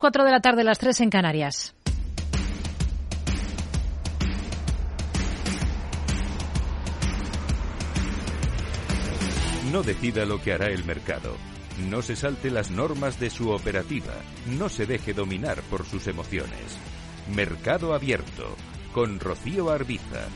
4 de la tarde, las 3 en Canarias. No decida lo que hará el mercado. No se salte las normas de su operativa. No se deje dominar por sus emociones. Mercado Abierto con Rocío Arbiza.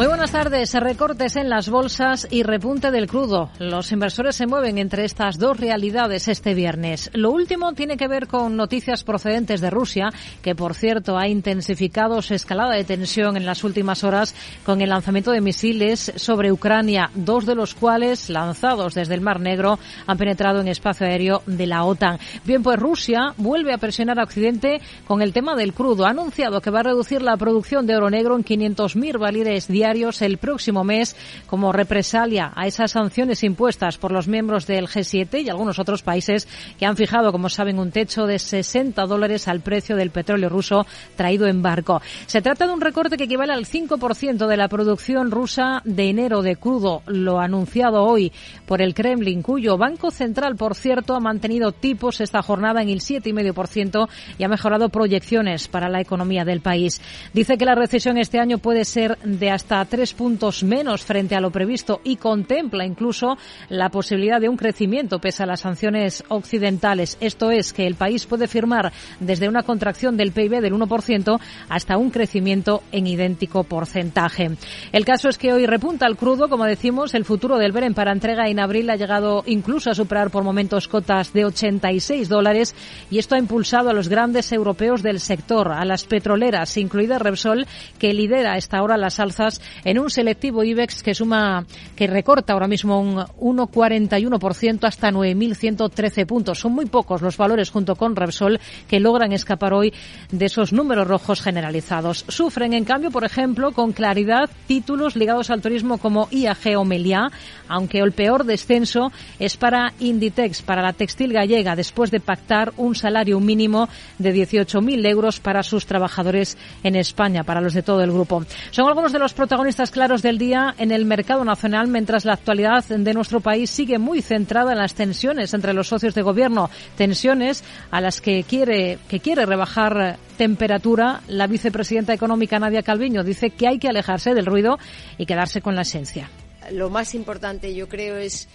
Muy buenas tardes. Recortes en las bolsas y repunte del crudo. Los inversores se mueven entre estas dos realidades este viernes. Lo último tiene que ver con noticias procedentes de Rusia, que por cierto ha intensificado su escalada de tensión en las últimas horas con el lanzamiento de misiles sobre Ucrania, dos de los cuales, lanzados desde el Mar Negro, han penetrado en espacio aéreo de la OTAN. Bien, pues Rusia vuelve a presionar a Occidente con el tema del crudo. Ha anunciado que va a reducir la producción de oro negro en 500.000 barriles diarios el próximo mes como represalia a esas sanciones impuestas por los miembros del G7 y algunos otros países que han fijado, como saben, un techo de 60 dólares al precio del petróleo ruso traído en barco. Se trata de un recorte que equivale al 5% de la producción rusa de enero de crudo, lo anunciado hoy por el Kremlin, cuyo Banco Central, por cierto, ha mantenido tipos esta jornada en el 7,5% y ha mejorado proyecciones para la economía del país. Dice que la recesión este año puede ser de hasta tres puntos menos frente a lo previsto y contempla incluso la posibilidad de un crecimiento pese a las sanciones occidentales. Esto es que el país puede firmar desde una contracción del PIB del 1% hasta un crecimiento en idéntico porcentaje. El caso es que hoy repunta el crudo, como decimos, el futuro del Beren para entrega en abril ha llegado incluso a superar por momentos cotas de 86 dólares y esto ha impulsado a los grandes europeos del sector, a las petroleras, incluida Repsol, que lidera esta hora las alzas en un selectivo IBEX que suma, que recorta ahora mismo un 1,41% hasta 9.113 puntos. Son muy pocos los valores junto con Repsol que logran escapar hoy de esos números rojos generalizados. Sufren, en cambio, por ejemplo, con claridad títulos ligados al turismo como IAG o Meliá, aunque el peor descenso es para Inditex, para la textil gallega, después de pactar un salario mínimo de 18.000 euros para sus trabajadores en España, para los de todo el grupo. Son algunos de los protagonistas claros del día en el mercado nacional, mientras la actualidad de nuestro país sigue muy centrada en las tensiones entre los socios de gobierno, tensiones a las que quiere, que quiere rebajar temperatura la vicepresidenta económica Nadia Calviño. Dice que hay que alejarse del ruido y quedarse con la esencia. Lo más importante, yo creo, es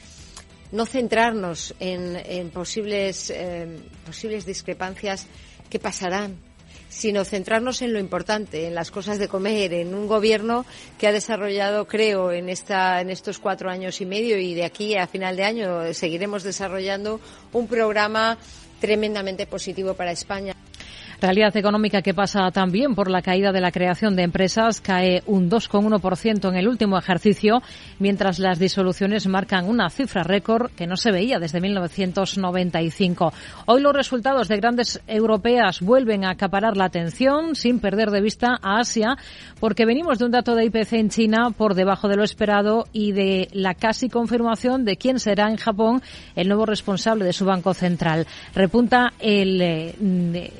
no centrarnos en, posibles, eh, posibles discrepancias que pasarán sino centrarnos en lo importante, en las cosas de comer, en un gobierno que ha desarrollado, creo, en, esta, en estos cuatro años y medio y de aquí a final de año seguiremos desarrollando un programa tremendamente positivo para España. Realidad económica que pasa también por la caída de la creación de empresas, cae un 2,1% en el último ejercicio, mientras las disoluciones marcan una cifra récord que no se veía desde 1995. Hoy los resultados de grandes europeas vuelven a acaparar la atención, sin perder de vista a Asia, porque venimos de un dato de IPC en China por debajo de lo esperado y de la casi confirmación de quién será en Japón el nuevo responsable de su Banco Central. Repunta el, eh,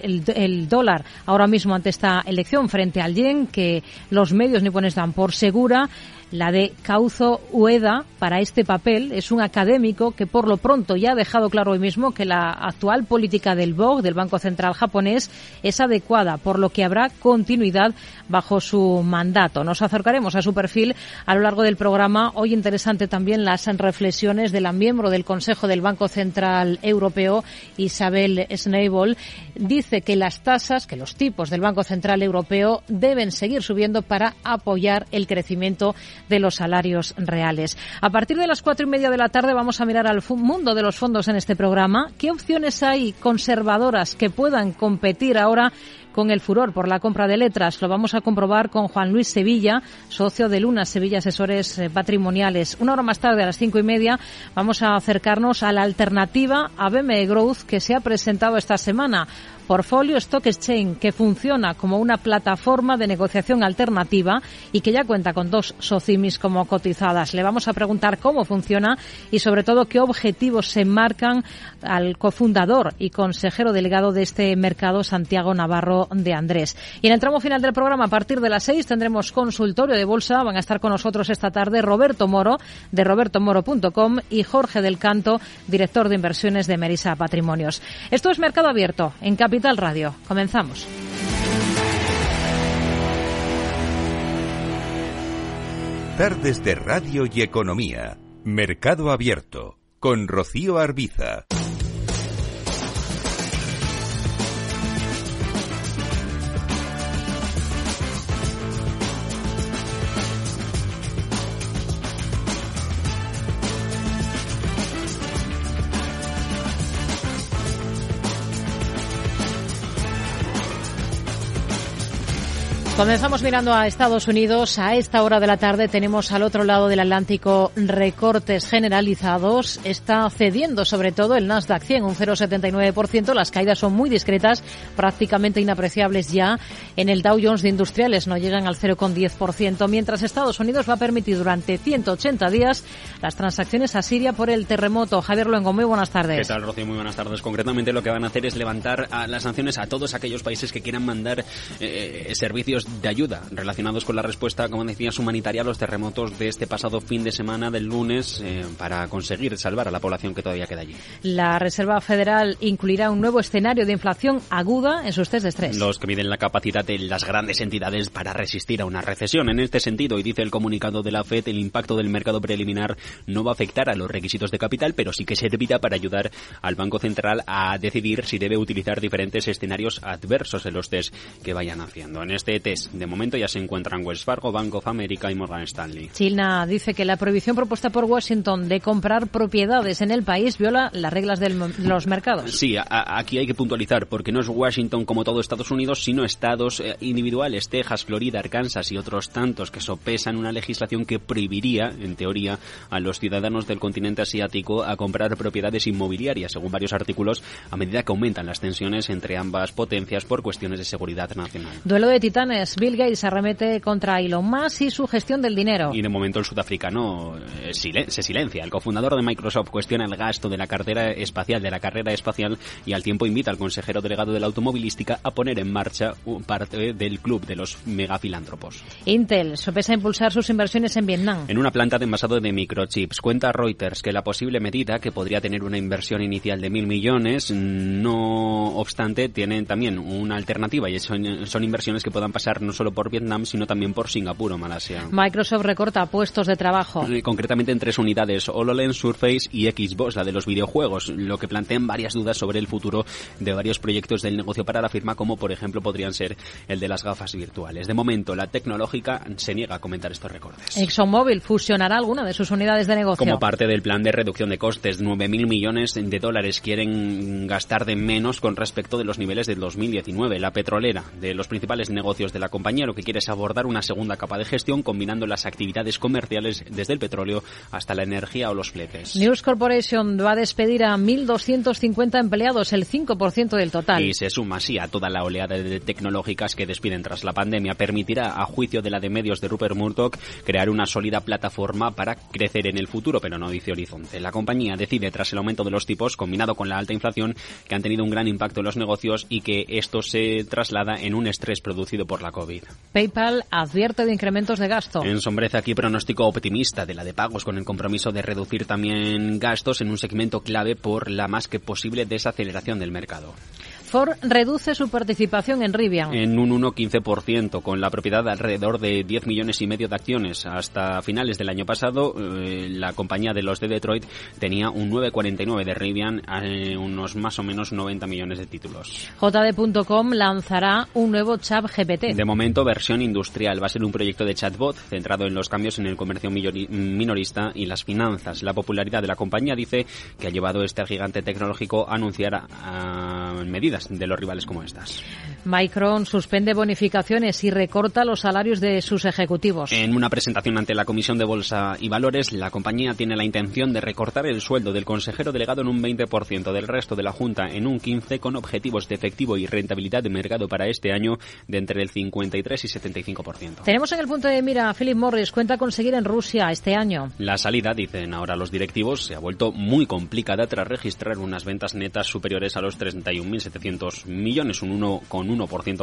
el el dólar ahora mismo ante esta elección frente al yen, que los medios nipones dan por segura la de Kauzo Ueda para este papel. Es un académico que por lo pronto ya ha dejado claro hoy mismo que la actual política del BOG, del Banco Central japonés, es adecuada, por lo que habrá continuidad bajo su mandato. Nos acercaremos a su perfil a lo largo del programa. Hoy interesante también las reflexiones de la miembro del Consejo del Banco Central Europeo, Isabel Schneibel. Dice que las tasas, que los tipos del Banco Central Europeo deben seguir subiendo para apoyar el crecimiento de los salarios reales. A partir de las cuatro y media de la tarde vamos a mirar al mundo de los fondos en este programa. ¿Qué opciones hay conservadoras que puedan competir ahora con el furor por la compra de letras. Lo vamos a comprobar con Juan Luis Sevilla, socio de Luna Sevilla Asesores eh, Patrimoniales. Una hora más tarde, a las cinco y media, vamos a acercarnos a la alternativa a BME Growth que se ha presentado esta semana Portfolio Stock Exchange, que funciona como una plataforma de negociación alternativa y que ya cuenta con dos socimis como cotizadas. Le vamos a preguntar cómo funciona y sobre todo qué objetivos se marcan al cofundador y consejero delegado de este mercado, Santiago Navarro de Andrés. Y en el tramo final del programa, a partir de las seis, tendremos consultorio de bolsa. Van a estar con nosotros esta tarde Roberto Moro, de robertomoro.com, y Jorge del Canto, director de inversiones de Merisa Patrimonios. Esto es Mercado Abierto en Capital Radio. Comenzamos. Tardes de Radio y Economía. Mercado Abierto. Con Rocío Arbiza. Comenzamos mirando a Estados Unidos. A esta hora de la tarde tenemos al otro lado del Atlántico recortes generalizados. Está cediendo sobre todo el Nasdaq 100, un 0,79%. Las caídas son muy discretas, prácticamente inapreciables ya. En el Dow Jones de Industriales no llegan al 0,10%, mientras Estados Unidos va a permitir durante 180 días las transacciones a Siria por el terremoto. Javier Luengo, muy buenas tardes. ¿Qué tal, Rocío? Muy buenas tardes. Concretamente lo que van a hacer es levantar las sanciones a todos aquellos países que quieran mandar eh, servicios de ayuda relacionados con la respuesta, como decías, humanitaria a los terremotos de este pasado fin de semana del lunes eh, para conseguir salvar a la población que todavía queda allí. La Reserva Federal incluirá un nuevo escenario de inflación aguda en sus test de estrés. Los que miden la capacidad de las grandes entidades para resistir a una recesión. En este sentido, y dice el comunicado de la FED, el impacto del mercado preliminar no va a afectar a los requisitos de capital, pero sí que servirá para ayudar al Banco Central a decidir si debe utilizar diferentes escenarios adversos en los test que vayan haciendo. En este test de momento ya se encuentran Wells Fargo, Bank of America y Morgan Stanley. China dice que la prohibición propuesta por Washington de comprar propiedades en el país viola las reglas de los mercados. Sí, aquí hay que puntualizar porque no es Washington como todo Estados Unidos, sino estados eh, individuales, Texas, Florida, Arkansas y otros tantos que sopesan una legislación que prohibiría, en teoría, a los ciudadanos del continente asiático a comprar propiedades inmobiliarias, según varios artículos, a medida que aumentan las tensiones entre ambas potencias por cuestiones de seguridad nacional. Duelo de titanes Bill Gates arremete contra Elon Musk y su gestión del dinero. Y de momento el sudafricano eh, se silencia. El cofundador de Microsoft cuestiona el gasto de la cartera espacial, de la carrera espacial, y al tiempo invita al consejero delegado de la automovilística a poner en marcha parte del club de los megafilántropos. Intel sopesa impulsar sus inversiones en Vietnam. En una planta de envasado de microchips. Cuenta Reuters que la posible medida, que podría tener una inversión inicial de mil millones, no obstante, tienen también una alternativa y son, son inversiones que puedan pasar no solo por Vietnam, sino también por Singapur o Malasia. Microsoft recorta puestos de trabajo. Concretamente en tres unidades, HoloLens, Surface y Xbox, la de los videojuegos, lo que plantean varias dudas sobre el futuro de varios proyectos del negocio para la firma, como por ejemplo podrían ser el de las gafas virtuales. De momento, la tecnológica se niega a comentar estos recortes. ExxonMobil fusionará alguna de sus unidades de negocio. Como parte del plan de reducción de costes, 9.000 millones de dólares quieren gastar de menos con respecto de los niveles del 2019. La petrolera de los principales negocios de la compañía lo que quiere es abordar una segunda capa de gestión combinando las actividades comerciales desde el petróleo hasta la energía o los fletes. News Corporation va a despedir a 1.250 empleados, el 5% del total. Y se suma así a toda la oleada de tecnológicas que despiden tras la pandemia. Permitirá, a juicio de la de medios de Rupert Murdoch, crear una sólida plataforma para crecer en el futuro, pero no dice horizonte. La compañía decide, tras el aumento de los tipos, combinado con la alta inflación, que han tenido un gran impacto en los negocios y que esto se traslada en un estrés producido por la COVID. PayPal advierte de incrementos de gasto. Ensombrece aquí pronóstico optimista de la de pagos con el compromiso de reducir también gastos en un segmento clave por la más que posible desaceleración del mercado. Ford reduce su participación en Rivian. En un 1,15%, con la propiedad de alrededor de 10 millones y medio de acciones. Hasta finales del año pasado, eh, la compañía de los de Detroit tenía un 9,49 de Rivian, eh, unos más o menos 90 millones de títulos. JD.com lanzará un nuevo chat GPT. De momento, versión industrial. Va a ser un proyecto de chatbot centrado en los cambios en el comercio minorista y las finanzas. La popularidad de la compañía dice que ha llevado este gigante tecnológico a anunciar medidas de los rivales como estas. Micron suspende bonificaciones y recorta los salarios de sus ejecutivos. En una presentación ante la Comisión de Bolsa y Valores, la compañía tiene la intención de recortar el sueldo del consejero delegado en un 20%, del resto de la Junta en un 15%, con objetivos de efectivo y rentabilidad de mercado para este año de entre el 53 y 75%. Tenemos en el punto de mira a Philip Morris. Cuenta conseguir en Rusia este año. La salida, dicen ahora los directivos, se ha vuelto muy complicada tras registrar unas ventas netas superiores a los 31.700 millones, un 1,1%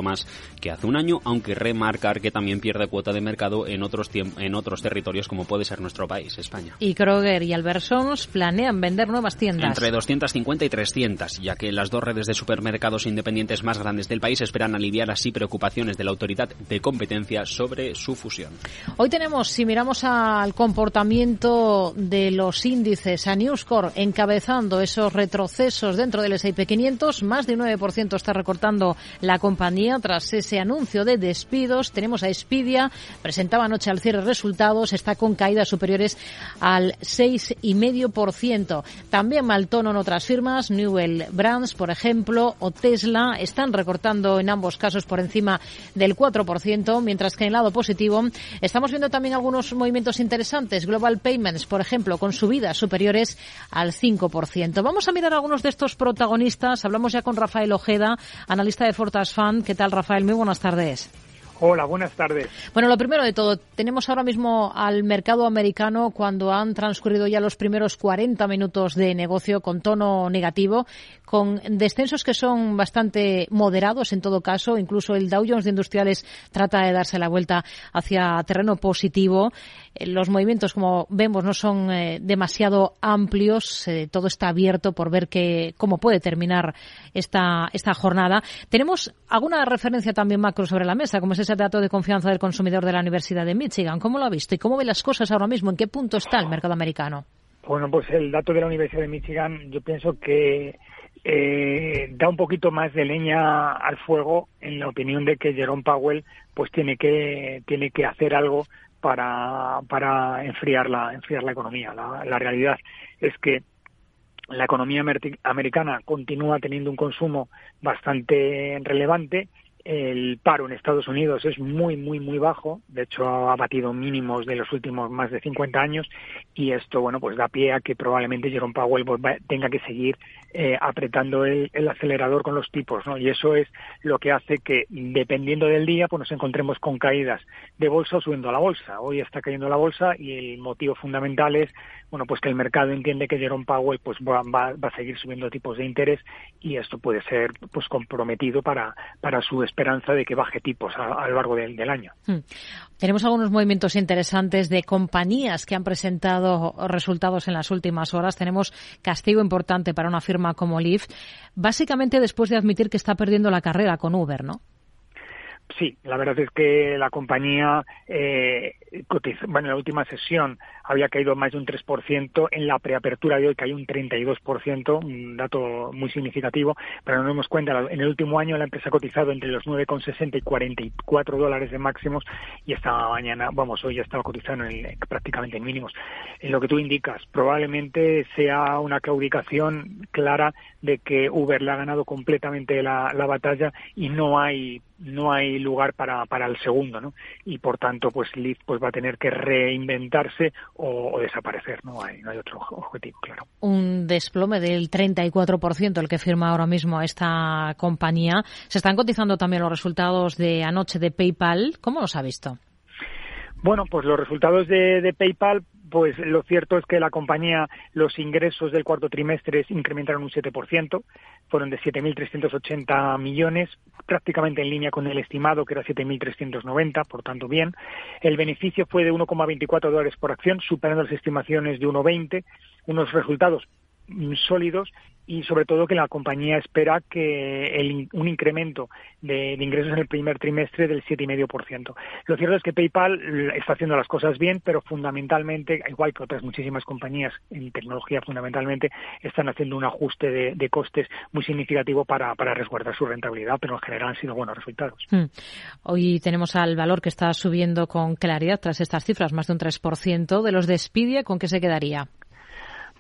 más que hace un año, aunque remarcar que también pierde cuota de mercado en otros, en otros territorios como puede ser nuestro país, España. Y Kroger y Albertsons planean vender nuevas tiendas. Entre 250 y 300, ya que las dos redes de supermercados independientes más grandes del país esperan aliviar así preocupaciones de la autoridad de competencia sobre su fusión. Hoy tenemos, si miramos al comportamiento de los índices, a News encabezando esos retrocesos dentro del S&P 500. Más de un 9% está recortando la compañía tras ese anuncio de despidos. Tenemos a Expedia, presentaba anoche al cierre resultados, está con caídas superiores al 6,5%. También mal tono en otras firmas, Newell Brands, por ejemplo, o Tesla, están recortando en ambos casos por encima del 4%, mientras que en el lado positivo estamos viendo también algunos movimientos interesantes. Global Payments, por ejemplo, con subidas superiores al 5%. Vamos a mirar algunos de estos protagonistas. Hablamos ya con Rafael Ojeda, analista de Fortas ¿Qué tal, Rafael? Muy buenas tardes. Hola, buenas tardes. Bueno, lo primero de todo, tenemos ahora mismo al mercado americano cuando han transcurrido ya los primeros 40 minutos de negocio con tono negativo, con descensos que son bastante moderados en todo caso. Incluso el Dow Jones de Industriales trata de darse la vuelta hacia terreno positivo. Eh, los movimientos, como vemos, no son eh, demasiado amplios. Eh, todo está abierto por ver que, cómo puede terminar esta, esta jornada. Tenemos alguna referencia también macro sobre la mesa, como es ese dato de confianza del consumidor de la Universidad de Michigan. ¿Cómo lo ha visto y cómo ve las cosas ahora mismo? ¿En qué punto está el mercado americano? Bueno, pues el dato de la Universidad de Michigan yo pienso que eh, da un poquito más de leña al fuego en la opinión de que Jerome Powell pues tiene que tiene que hacer algo para para enfriar la enfriar la economía. La, la realidad es que la economía americana continúa teniendo un consumo bastante relevante el paro en Estados Unidos es muy, muy, muy bajo. De hecho, ha batido mínimos de los últimos más de 50 años. Y esto, bueno, pues da pie a que probablemente Jerome Powell pues, tenga que seguir eh, apretando el, acelerador con los tipos, ¿no? Y eso es lo que hace que, dependiendo del día, pues nos encontremos con caídas de bolsa o subiendo a la bolsa. Hoy está cayendo la bolsa y el motivo fundamental es, bueno, pues que el mercado entiende que Jerome Powell pues va, va, a seguir subiendo tipos de interés y esto puede ser pues comprometido para, para su esperanza de que baje tipos a, lo largo del, año. Hmm. Tenemos algunos movimientos interesantes de compañías que han presentado resultados en las últimas horas. Tenemos castigo importante para una firma como Lyft, básicamente después de admitir que está perdiendo la carrera con Uber, ¿no? Sí, la verdad es que la compañía, eh, bueno, en la última sesión había caído más de un 3%, en la preapertura de hoy cayó un 32%, un dato muy significativo, pero nos damos cuenta, en el último año la empresa ha cotizado entre los 9,60 y 44 dólares de máximos y esta mañana, vamos, hoy ya estaba cotizando en, prácticamente en mínimos. En lo que tú indicas, probablemente sea una claudicación clara de que Uber le ha ganado completamente la batalla y no hay no hay lugar para, para el segundo, ¿no? Y por tanto, pues Lyft pues va a tener que reinventarse o, desaparecer, no hay, no hay otro objetivo, claro. Un desplome del 34% el que firma ahora mismo esta compañía. Se están cotizando también los resultados de anoche de PayPal. ¿Cómo los ha visto? Bueno, pues los resultados de, de PayPal pues lo cierto es que la compañía, los ingresos del cuarto trimestre incrementaron un 7%, fueron de 7.380 millones, prácticamente en línea con el estimado, que era 7.390, por tanto bien. El beneficio fue de 1,24 dólares por acción, superando las estimaciones de 1,20, unos resultados sólidos y sobre todo que la compañía espera que un incremento de, ingresos en el primer trimestre del 7,5%. Lo cierto es que PayPal está haciendo las cosas bien, pero fundamentalmente, igual que otras muchísimas compañías en tecnología, fundamentalmente están haciendo un ajuste de, costes muy significativo para, resguardar su rentabilidad, pero en general han sido buenos resultados. Hmm. Hoy tenemos al valor que está subiendo con claridad tras estas cifras, más de un 3% de los de ¿con qué se quedaría?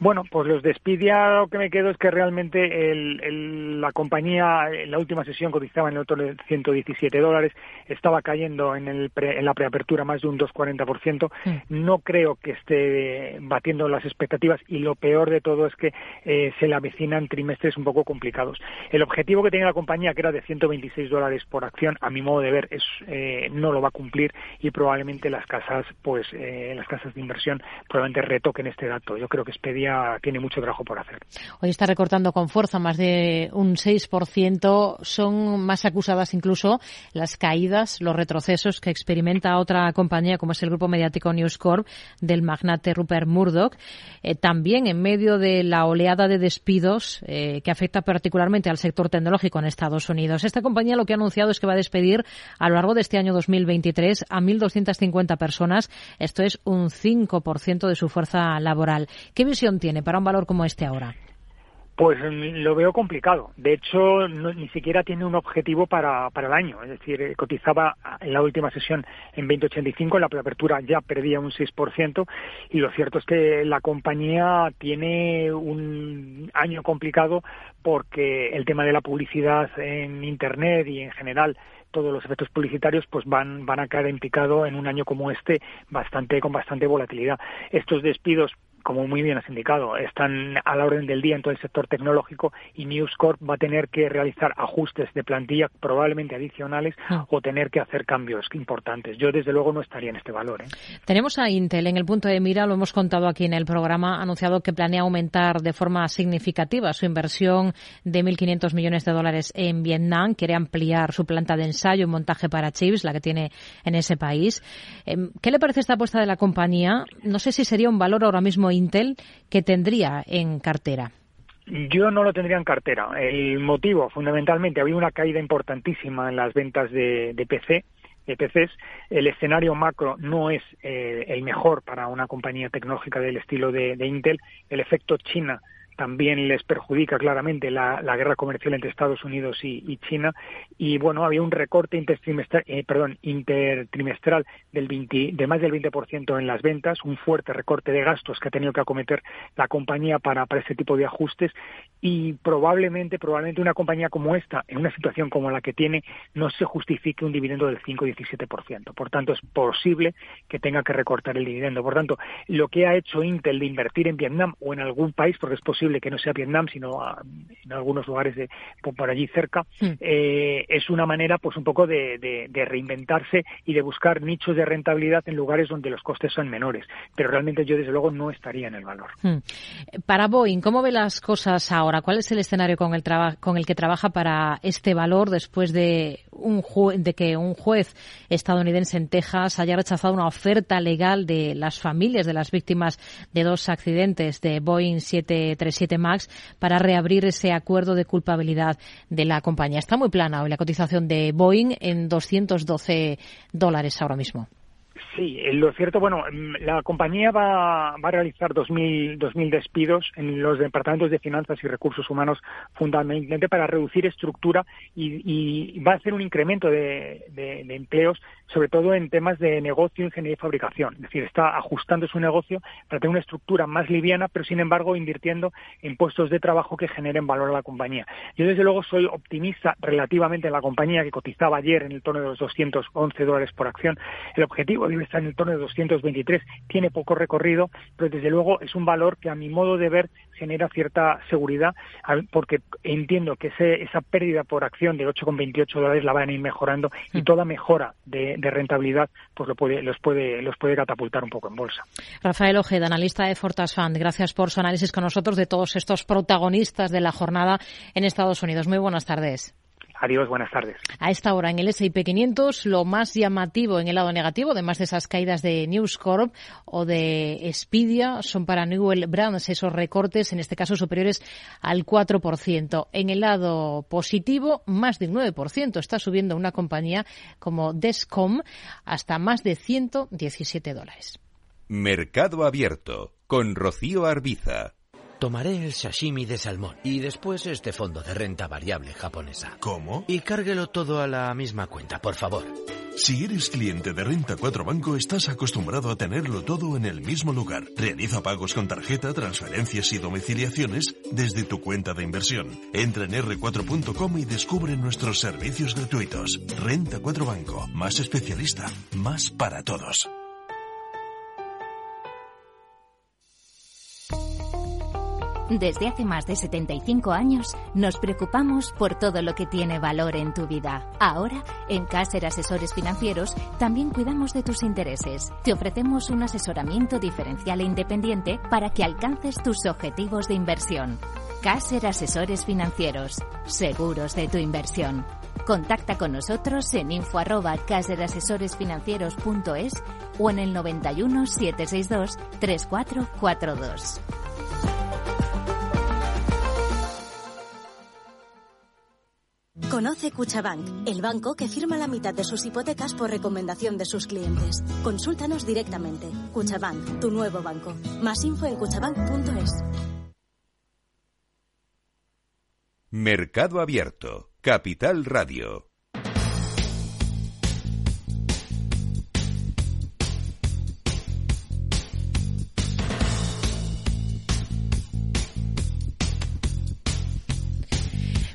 Bueno, pues los de lo que me quedo es que realmente el, la compañía en la última sesión cotizaba en el otro de 117 dólares, estaba cayendo en, el en la preapertura más de un 2,40%. No creo que esté batiendo las expectativas y lo peor de todo es que eh, se le avecinan trimestres un poco complicados. El objetivo que tenía la compañía, que era de 126 dólares por acción, a mi modo de ver, es, eh, no lo va a cumplir y probablemente las casas, pues eh, las casas de inversión probablemente retoquen este dato. Yo creo que Expedia tiene mucho trabajo por hacer. Hoy está recortando con fuerza más de un 6%. Son más acusadas incluso las caídas, los retrocesos que experimenta otra compañía como es el grupo mediático News Corp del magnate Rupert Murdoch. Eh, también en medio de la oleada de despidos eh, que afecta particularmente al sector tecnológico en Estados Unidos. Esta compañía lo que ha anunciado es que va a despedir a lo largo de este año 2023 a 1.250 personas. Esto es un 5% de su fuerza laboral. ¿Qué visión tiene para un valor como este ahora? Pues mm, lo veo complicado. De hecho, ni siquiera tiene un objetivo para, para el año. Es decir, eh, cotizaba en la última sesión en 2085, en la preapertura ya perdía un 6%, y lo cierto es que la compañía tiene un año complicado porque el tema de la publicidad en Internet y en general todos los efectos publicitarios pues van van a caer en picado en un año como este bastante con bastante volatilidad estos despidos como muy bien has indicado, están a la orden del día en todo el sector tecnológico y News Corp va a tener que realizar ajustes de plantilla probablemente adicionales ah. o tener que hacer cambios importantes. Yo, desde luego, no estaría en este valor. ¿eh? Tenemos a Intel en el punto de mira, lo hemos contado aquí en el programa, ha anunciado que planea aumentar de forma significativa su inversión de 1.500 millones de dólares en Vietnam, quiere ampliar su planta de ensayo y montaje para chips, la que tiene en ese país. Em, ¿Qué le parece esta apuesta de la compañía? No sé si sería un valor ahora mismo Intel que tendría en cartera? Yo no lo tendría en cartera. El motivo, fundamentalmente, había una caída importantísima en las ventas de, PC, de PCs. El escenario macro no es eh, el mejor para una compañía tecnológica del estilo de, de Intel. El efecto China también les perjudica claramente la, guerra comercial entre Estados Unidos y, China. Y bueno había un recorte intertrimestral, eh, intertrimestral del 20, de más del 20% en las ventas un fuerte recorte de gastos que ha tenido que acometer la compañía para, para este tipo de ajustes. Y probablemente probablemente una compañía como esta en una situación como la que tiene no se justifique un dividendo del 5-17% por tanto es posible que tenga que recortar el dividendo. Por tanto lo que ha hecho Intel de invertir en Vietnam o en algún país porque es posible que no sea Vietnam, sino en algunos lugares de, por, allí cerca, hmm. eh, es una manera pues un poco de, reinventarse y de buscar nichos de rentabilidad en lugares donde los costes son menores. Pero realmente yo desde luego no estaría en el valor. Hmm. Para Boeing, ¿cómo ve las cosas ahora? ¿Cuál es el escenario con el, con el que trabaja para este valor después de, un de que un juez estadounidense en Texas haya rechazado una oferta legal de las familias de las víctimas de dos accidentes de Boeing 737 7 Max para reabrir ese acuerdo de culpabilidad de la compañía. Está muy plana hoy la cotización de Boeing en 212 dólares ahora mismo. Sí, lo cierto, bueno, mm, la compañía va, va a realizar 2.000, 2.000 despidos en los departamentos de finanzas y recursos humanos fundamentalmente para reducir estructura y, va a hacer un incremento de, de, empleos, sobre todo en temas de negocio, ingeniería y fabricación. Es decir, está ajustando su negocio para tener una estructura más liviana, pero sin embargo invirtiendo en puestos de trabajo que generen valor a la compañía. Yo desde luego soy optimista relativamente en la compañía que cotizaba ayer en el torno de los 211 dólares por acción. El objetivo está en el torno de 223, tiene poco recorrido, pero desde luego es un valor que a mi modo de ver genera cierta seguridad, porque entiendo que esa pérdida por acción de 8,28 dólares la van a ir mejorando y mm. toda mejora de, rentabilidad pues lo puede, los, puede, los puede catapultar un poco en bolsa. Rafael Ojeda, analista de Fortas Fund, gracias por su análisis con nosotros de todos estos protagonistas de la jornada en Estados Unidos. Muy buenas tardes. Adiós, buenas tardes. A esta hora en el S&P 500, lo más llamativo en el lado negativo, además de esas caídas de News Corp o de Expedia, son para Newell Brands esos recortes, en este caso superiores al 4%. En el lado positivo, más del 9%. Está subiendo una compañía como Descom hasta más de 117 dólares. Mercado Abierto con Rocío Arbiza. Tomaré el sashimi de salmón y después este fondo de renta variable japonesa. ¿Cómo? Y cárguelo todo a la misma cuenta, por favor. Si eres cliente de Renta 4 Banco, estás acostumbrado a tenerlo todo en el mismo lugar. Realiza pagos con tarjeta, transferencias y domiciliaciones desde tu cuenta de inversión. Entra en r4.com y descubre nuestros servicios gratuitos. Renta 4 Banco, más especialista, más para todos. Desde hace más de 75 años nos preocupamos por todo lo que tiene valor en tu vida. Ahora, en Caser Asesores Financieros, también cuidamos de tus intereses. Te ofrecemos un asesoramiento diferencial e independiente para que alcances tus objetivos de inversión. Caser Asesores Financieros, seguros de tu inversión. Contacta con nosotros en info arroba caserasesoresfinancieros.es o en el 91 762 3442. Conoce Cuchabank, el banco que firma la mitad de sus hipotecas por recomendación de sus clientes. Consúltanos directamente. Cuchabank, tu nuevo banco. Más info en cuchabank.es. Mercado Abierto, Capital Radio.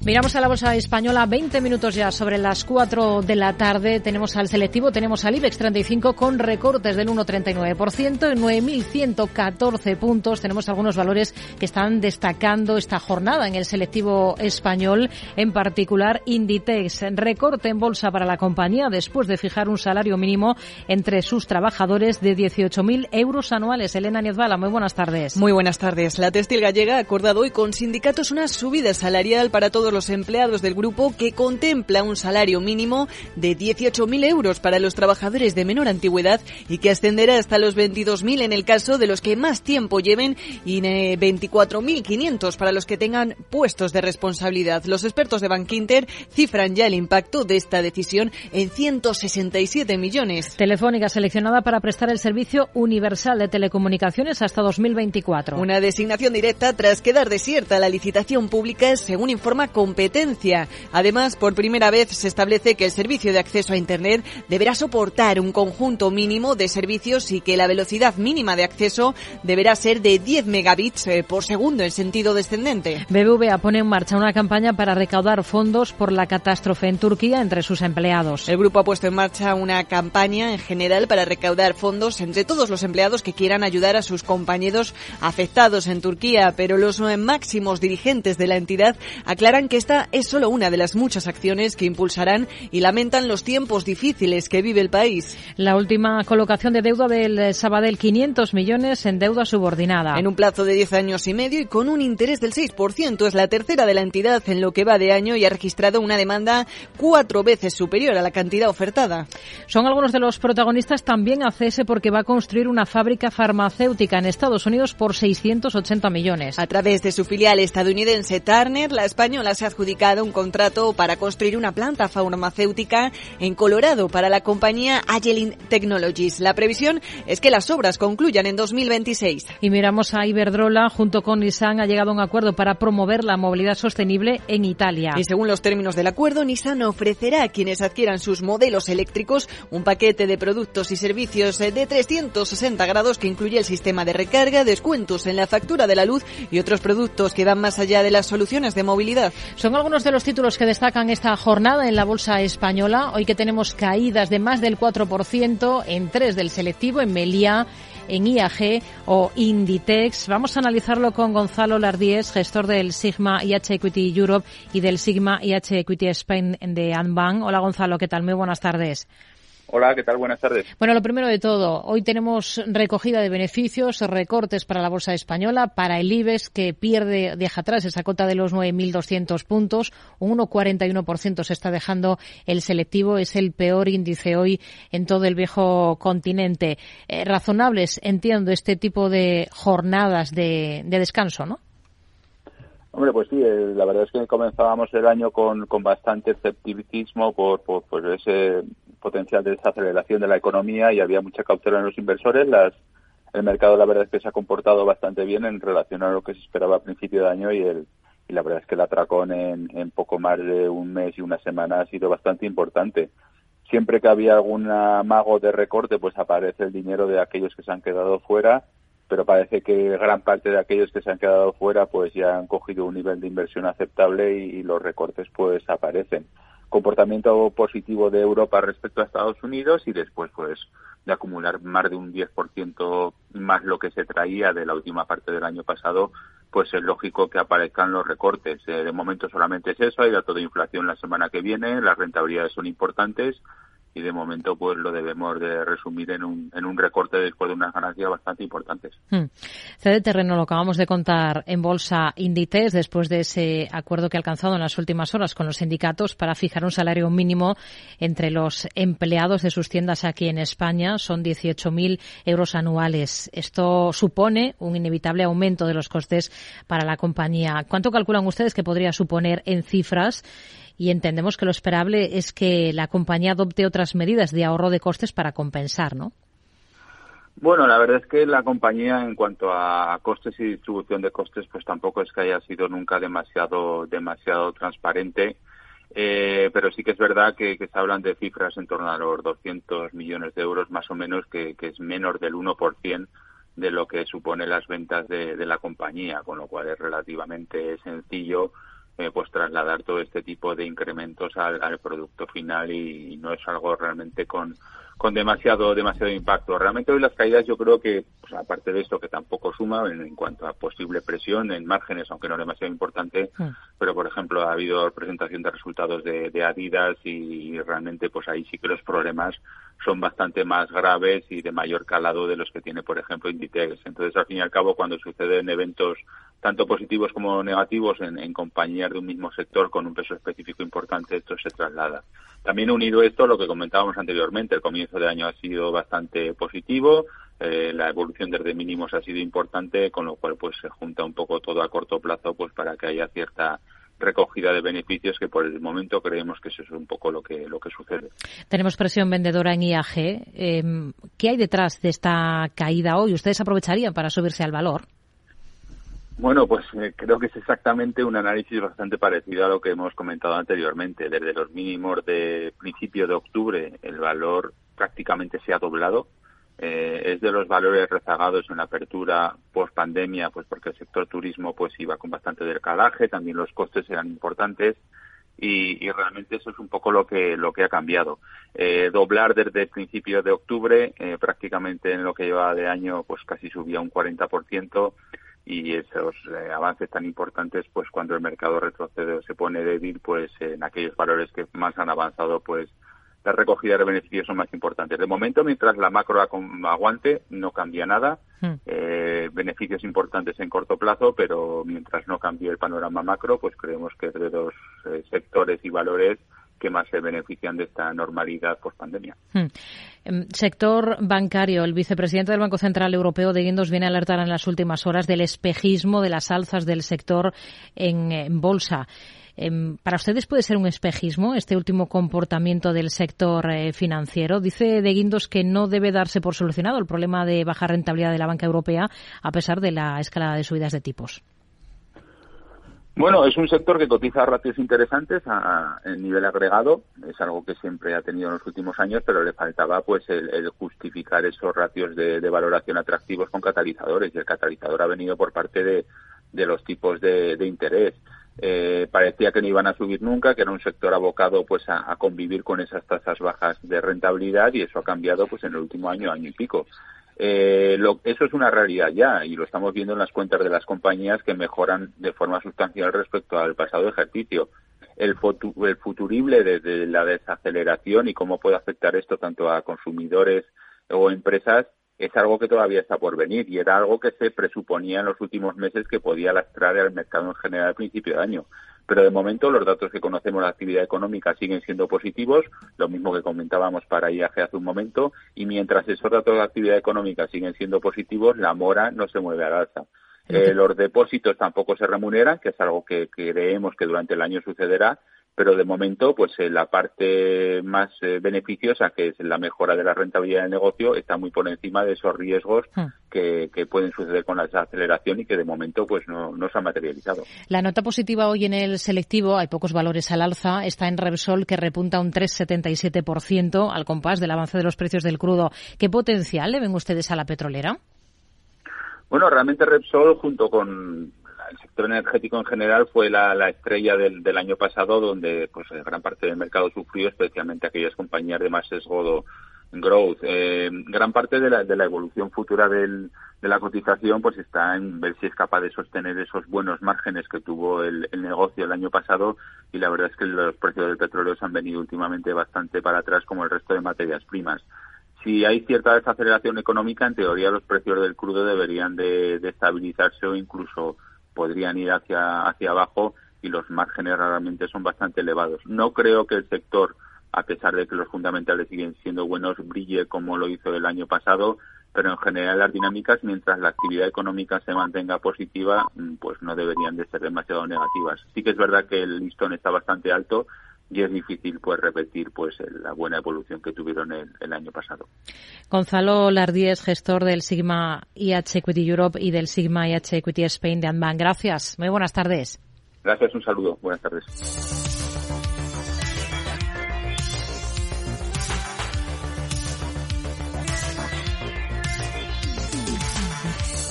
Miramos a la bolsa española, 20 minutos ya sobre las 4 de la tarde. Tenemos al selectivo, tenemos al IBEX 35 con recortes del 1,39%, en 9.114 puntos. Tenemos algunos valores que están destacando esta jornada en el selectivo español, en particular Inditex. Recorte en bolsa para la compañía después de fijar un salario mínimo entre sus trabajadores de 18.000 euros anuales. Elena Niezbala, muy buenas tardes. Muy buenas tardes. La textil gallega ha acordado hoy con sindicatos una subida salarial para todos los los empleados del grupo que contempla un salario mínimo de 18.000 euros para los trabajadores de menor antigüedad y que ascenderá hasta los 22.000 en el caso de los que más tiempo lleven y 24.500 para los que tengan puestos de responsabilidad. Los expertos de Bankinter cifran ya el impacto de esta decisión en 167 millones. Telefónica seleccionada para prestar el servicio universal de telecomunicaciones hasta 2024. Una designación directa tras quedar desierta la licitación pública, según informa competencia. Además, por primera vez se establece que el servicio de acceso a Internet deberá soportar un conjunto mínimo de servicios y que la velocidad mínima de acceso deberá ser de 10 megabits eh, por segundo en sentido descendente. BBVA pone en marcha una campaña para recaudar fondos por la catástrofe en Turquía entre sus empleados. El grupo ha puesto en marcha una campaña en general para recaudar fondos entre todos los empleados que quieran ayudar a sus compañeros afectados en Turquía, pero los eh, máximos dirigentes de la entidad aclaran que esta es solo una de las muchas acciones que impulsarán y lamentan los tiempos difíciles que vive el país. La última colocación de deuda del Sabadell, 500 millones en deuda subordinada. En un plazo de 10 años y medio y con un interés del 6%. Es la tercera de la entidad en lo que va de año y ha registrado una demanda cuatro veces superior a la cantidad ofertada. Son algunos de los protagonistas también ACS porque va a construir una fábrica farmacéutica en Estados Unidos por 680 millones. A través de su filial estadounidense Turner, la española se ha adjudicado un contrato para construir una planta farmacéutica en Colorado para la compañía Agilent Technologies. La previsión es que las obras concluyan en 2026. Y miramos a Iberdrola, junto con Nissan, ha llegado a un acuerdo para promover la movilidad sostenible en Italia. Y según los términos del acuerdo, Nissan ofrecerá a quienes adquieran sus modelos eléctricos un paquete de productos y servicios de 360 grados que incluye el sistema de recarga, descuentos en la factura de la luz y otros productos que van más allá de las soluciones de movilidad. Son algunos de los títulos que destacan esta jornada en la bolsa española. Hoy que tenemos caídas de más del 4% en tres del selectivo, en Melia, en IAG o Inditex. Vamos a analizarlo con Gonzalo Lardíez, gestor del Sigma IH Equity Europe y del Sigma IH Equity Spain de Anbank. Hola Gonzalo, ¿qué tal? Muy buenas tardes. Hola, ¿qué tal? Buenas tardes. Bueno, lo primero de todo, hoy tenemos recogida de beneficios, recortes para la bolsa española, para el IBEX que pierde, deja atrás esa cota de los 9.200 puntos, un 1,41% se está dejando el selectivo, es el peor índice hoy en todo el viejo continente. Eh, razonables, entiendo, este tipo de jornadas de, de descanso, ¿no? Hombre, pues sí, eh, la verdad es que comenzábamos el año con, con bastante escepticismo por, por, por ese potencial de desaceleración de la economía y había mucha cautela en los inversores. Las, el mercado la verdad es que se ha comportado bastante bien en relación a lo que se esperaba a principio de año y el y la verdad es que el atracón en, en poco más de un mes y una semana ha sido bastante importante. Siempre que había algún mago de recorte, pues aparece el dinero de aquellos que se han quedado fuera, pero parece que gran parte de aquellos que se han quedado fuera, pues ya han cogido un nivel de inversión aceptable y, y los recortes pues aparecen comportamiento positivo de Europa respecto a Estados Unidos y después pues de acumular más de un 10% más lo que se traía de la última parte del año pasado, pues es lógico que aparezcan los recortes. Eh, de momento solamente es eso, hay dato de inflación la semana que viene, las rentabilidades son importantes y de momento pues lo debemos de resumir en un, en un recorte después de unas ganancias bastante importantes. Hmm. CD Terreno lo acabamos de contar en Bolsa Inditex después de ese acuerdo que ha alcanzado en las últimas horas con los sindicatos para fijar un salario mínimo entre los empleados de sus tiendas aquí en España. Son 18.000 euros anuales. Esto supone un inevitable aumento de los costes para la compañía. ¿Cuánto calculan ustedes que podría suponer en cifras? Y entendemos que lo esperable es que la compañía adopte otras medidas de ahorro de costes para compensar, ¿no? Bueno, la verdad es que la compañía en cuanto a costes y distribución de costes, pues tampoco es que haya sido nunca demasiado demasiado transparente. Eh, pero sí que es verdad que, se hablan de cifras en torno a los 200 millones de euros más o menos, que, es menos del 1% de lo que supone las ventas de, de, la compañía, con lo cual es relativamente sencillo eh, pues trasladar todo este tipo de incrementos al, producto final y, no es algo realmente con, con demasiado demasiado impacto. Realmente hoy las caídas yo creo que, pues, aparte de esto que tampoco suma en, cuanto a posible presión en márgenes, aunque no demasiado importante, pero por ejemplo ha habido presentación de resultados de, de Adidas y, realmente pues ahí sí que los problemas son bastante más graves y de mayor calado de los que tiene por ejemplo Inditex. Entonces al fin y al cabo cuando suceden eventos tanto positivos como negativos en, compañías de un mismo sector con un peso específico importante, esto se traslada. También unido esto, lo que comentábamos anteriormente, el comienzo de año ha sido bastante positivo, eh, la evolución desde mínimos ha sido importante, con lo cual pues se junta un poco todo a corto plazo pues para que haya cierta recogida de beneficios que por el momento creemos que eso es un poco lo que lo que sucede. Tenemos presión vendedora en IAG. Em, ¿Qué hay detrás de esta caída hoy? ¿Ustedes aprovecharían para subirse al valor? Bueno, pues eh, creo que es exactamente un análisis bastante parecido a lo que hemos comentado anteriormente. Desde los mínimos de principio de octubre, el valor prácticamente se ha doblado. Eh, es de los valores rezagados en la apertura post pandemia, pues porque el sector turismo pues iba con bastante decalaje, también los costes eran importantes y, realmente eso es un poco lo que lo que ha cambiado. Eh, doblar desde el principio de octubre, prácticamente en lo que lleva de año, pues casi subía un 40% y esos eh, avances tan importantes pues cuando el mercado retrocede o se pone débil pues en aquellos valores que más han avanzado pues la recogida de beneficios son más importantes. De momento, mientras la macro aguante, no cambia nada. Hmm. Eh, beneficios importantes en corto plazo, pero mientras no cambie el panorama macro, pues creemos que es de dos eh, sectores y valores que más se benefician de esta normalidad post pandemia. Hmm. Em, sector bancario. El vicepresidente del Banco Central Europeo de Guindos viene a alertar en las últimas horas del espejismo de las alzas del sector en, bolsa. Em, ¿Para ustedes puede ser un espejismo este último comportamiento del sector eh, financiero? Dice De Guindos que no debe darse por solucionado el problema de baja rentabilidad de la banca europea a pesar de la escalada de subidas de tipos. Bueno, es un sector que cotiza ratios interesantes a, nivel agregado, es algo que siempre ha tenido en los últimos años, pero le faltaba pues el, justificar esos ratios de, valoración atractivos con catalizadores y el catalizador ha venido por parte de, los tipos de, interés. Eh, parecía que no iban a subir nunca, que era un sector abocado pues a, a, convivir con esas tasas bajas de rentabilidad y eso ha cambiado pues en el último año, año y pico. Eh, eso es una realidad ya y lo estamos viendo en las cuentas de las compañías que mejoran de forma sustancial respecto al pasado ejercicio. El, el futurible desde la desaceleración y cómo puede afectar esto tanto a consumidores o empresas es algo que todavía está por venir y era algo que se presuponía en los últimos meses que podía lastrar al mercado en general al principio de año pero de momento los datos que conocemos de la actividad económica siguen siendo positivos, lo mismo que comentábamos para IAG hace un momento, y mientras esos datos de actividad económica siguen siendo positivos, la mora no se mueve al alza. Eh, los depósitos tampoco se remuneran, que es algo que creemos que durante el año sucederá, pero de momento, pues eh, la parte más eh, beneficiosa, que es la mejora de la rentabilidad del negocio, está muy por encima de esos riesgos hmm. que, pueden suceder con la desaceleración y que de momento pues no, no se ha materializado. La nota positiva hoy en el selectivo, hay pocos valores al alza, está en Repsol que repunta un 3,77% al compás del avance de los precios del crudo. ¿Qué potencial le ven ustedes a la petrolera? Bueno, realmente Repsol, junto con el sector energético en general fue la, estrella del, año pasado, donde pues gran parte del mercado sufrió, especialmente aquellas compañías de más sesgo growth. Eh, gran parte de la, de la evolución futura del, de la cotización pues está en ver si es capaz de sostener esos buenos márgenes que tuvo el, el, negocio el año pasado y la verdad es que los precios del petróleo se han venido últimamente bastante para atrás como el resto de materias primas si hay cierta desaceleración económica, en teoría los precios del crudo deberían de, de, estabilizarse o incluso podrían ir hacia, hacia abajo y los márgenes realmente son bastante elevados. No creo que el sector, a pesar de que los fundamentales siguen siendo buenos, brille como lo hizo el año pasado, pero en general las dinámicas, mientras la actividad económica se mantenga positiva, mm, pues no deberían de ser demasiado negativas. Sí que es verdad que el listón está bastante alto y es difícil pues repetir pues la buena evolución que tuvieron el, el año pasado. Gonzalo Lardíez, gestor del Sigma IH Equity Europe y del Sigma IH Equity Spain de Anban. Gracias. Muy buenas tardes. Gracias, un saludo. Buenas tardes.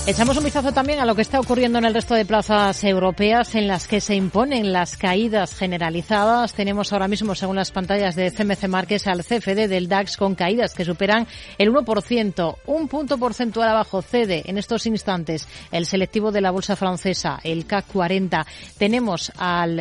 Echamos un vistazo también a lo que está ocurriendo en el resto de plazas europeas en las que se imponen las caídas generalizadas. Tenemos ahora mismo, según las pantallas de CMC Márquez, al CFD del DAX con caídas que superan el 1%. Un punto porcentual abajo cede en estos instantes el selectivo de la bolsa francesa, el CAC 40. Tenemos al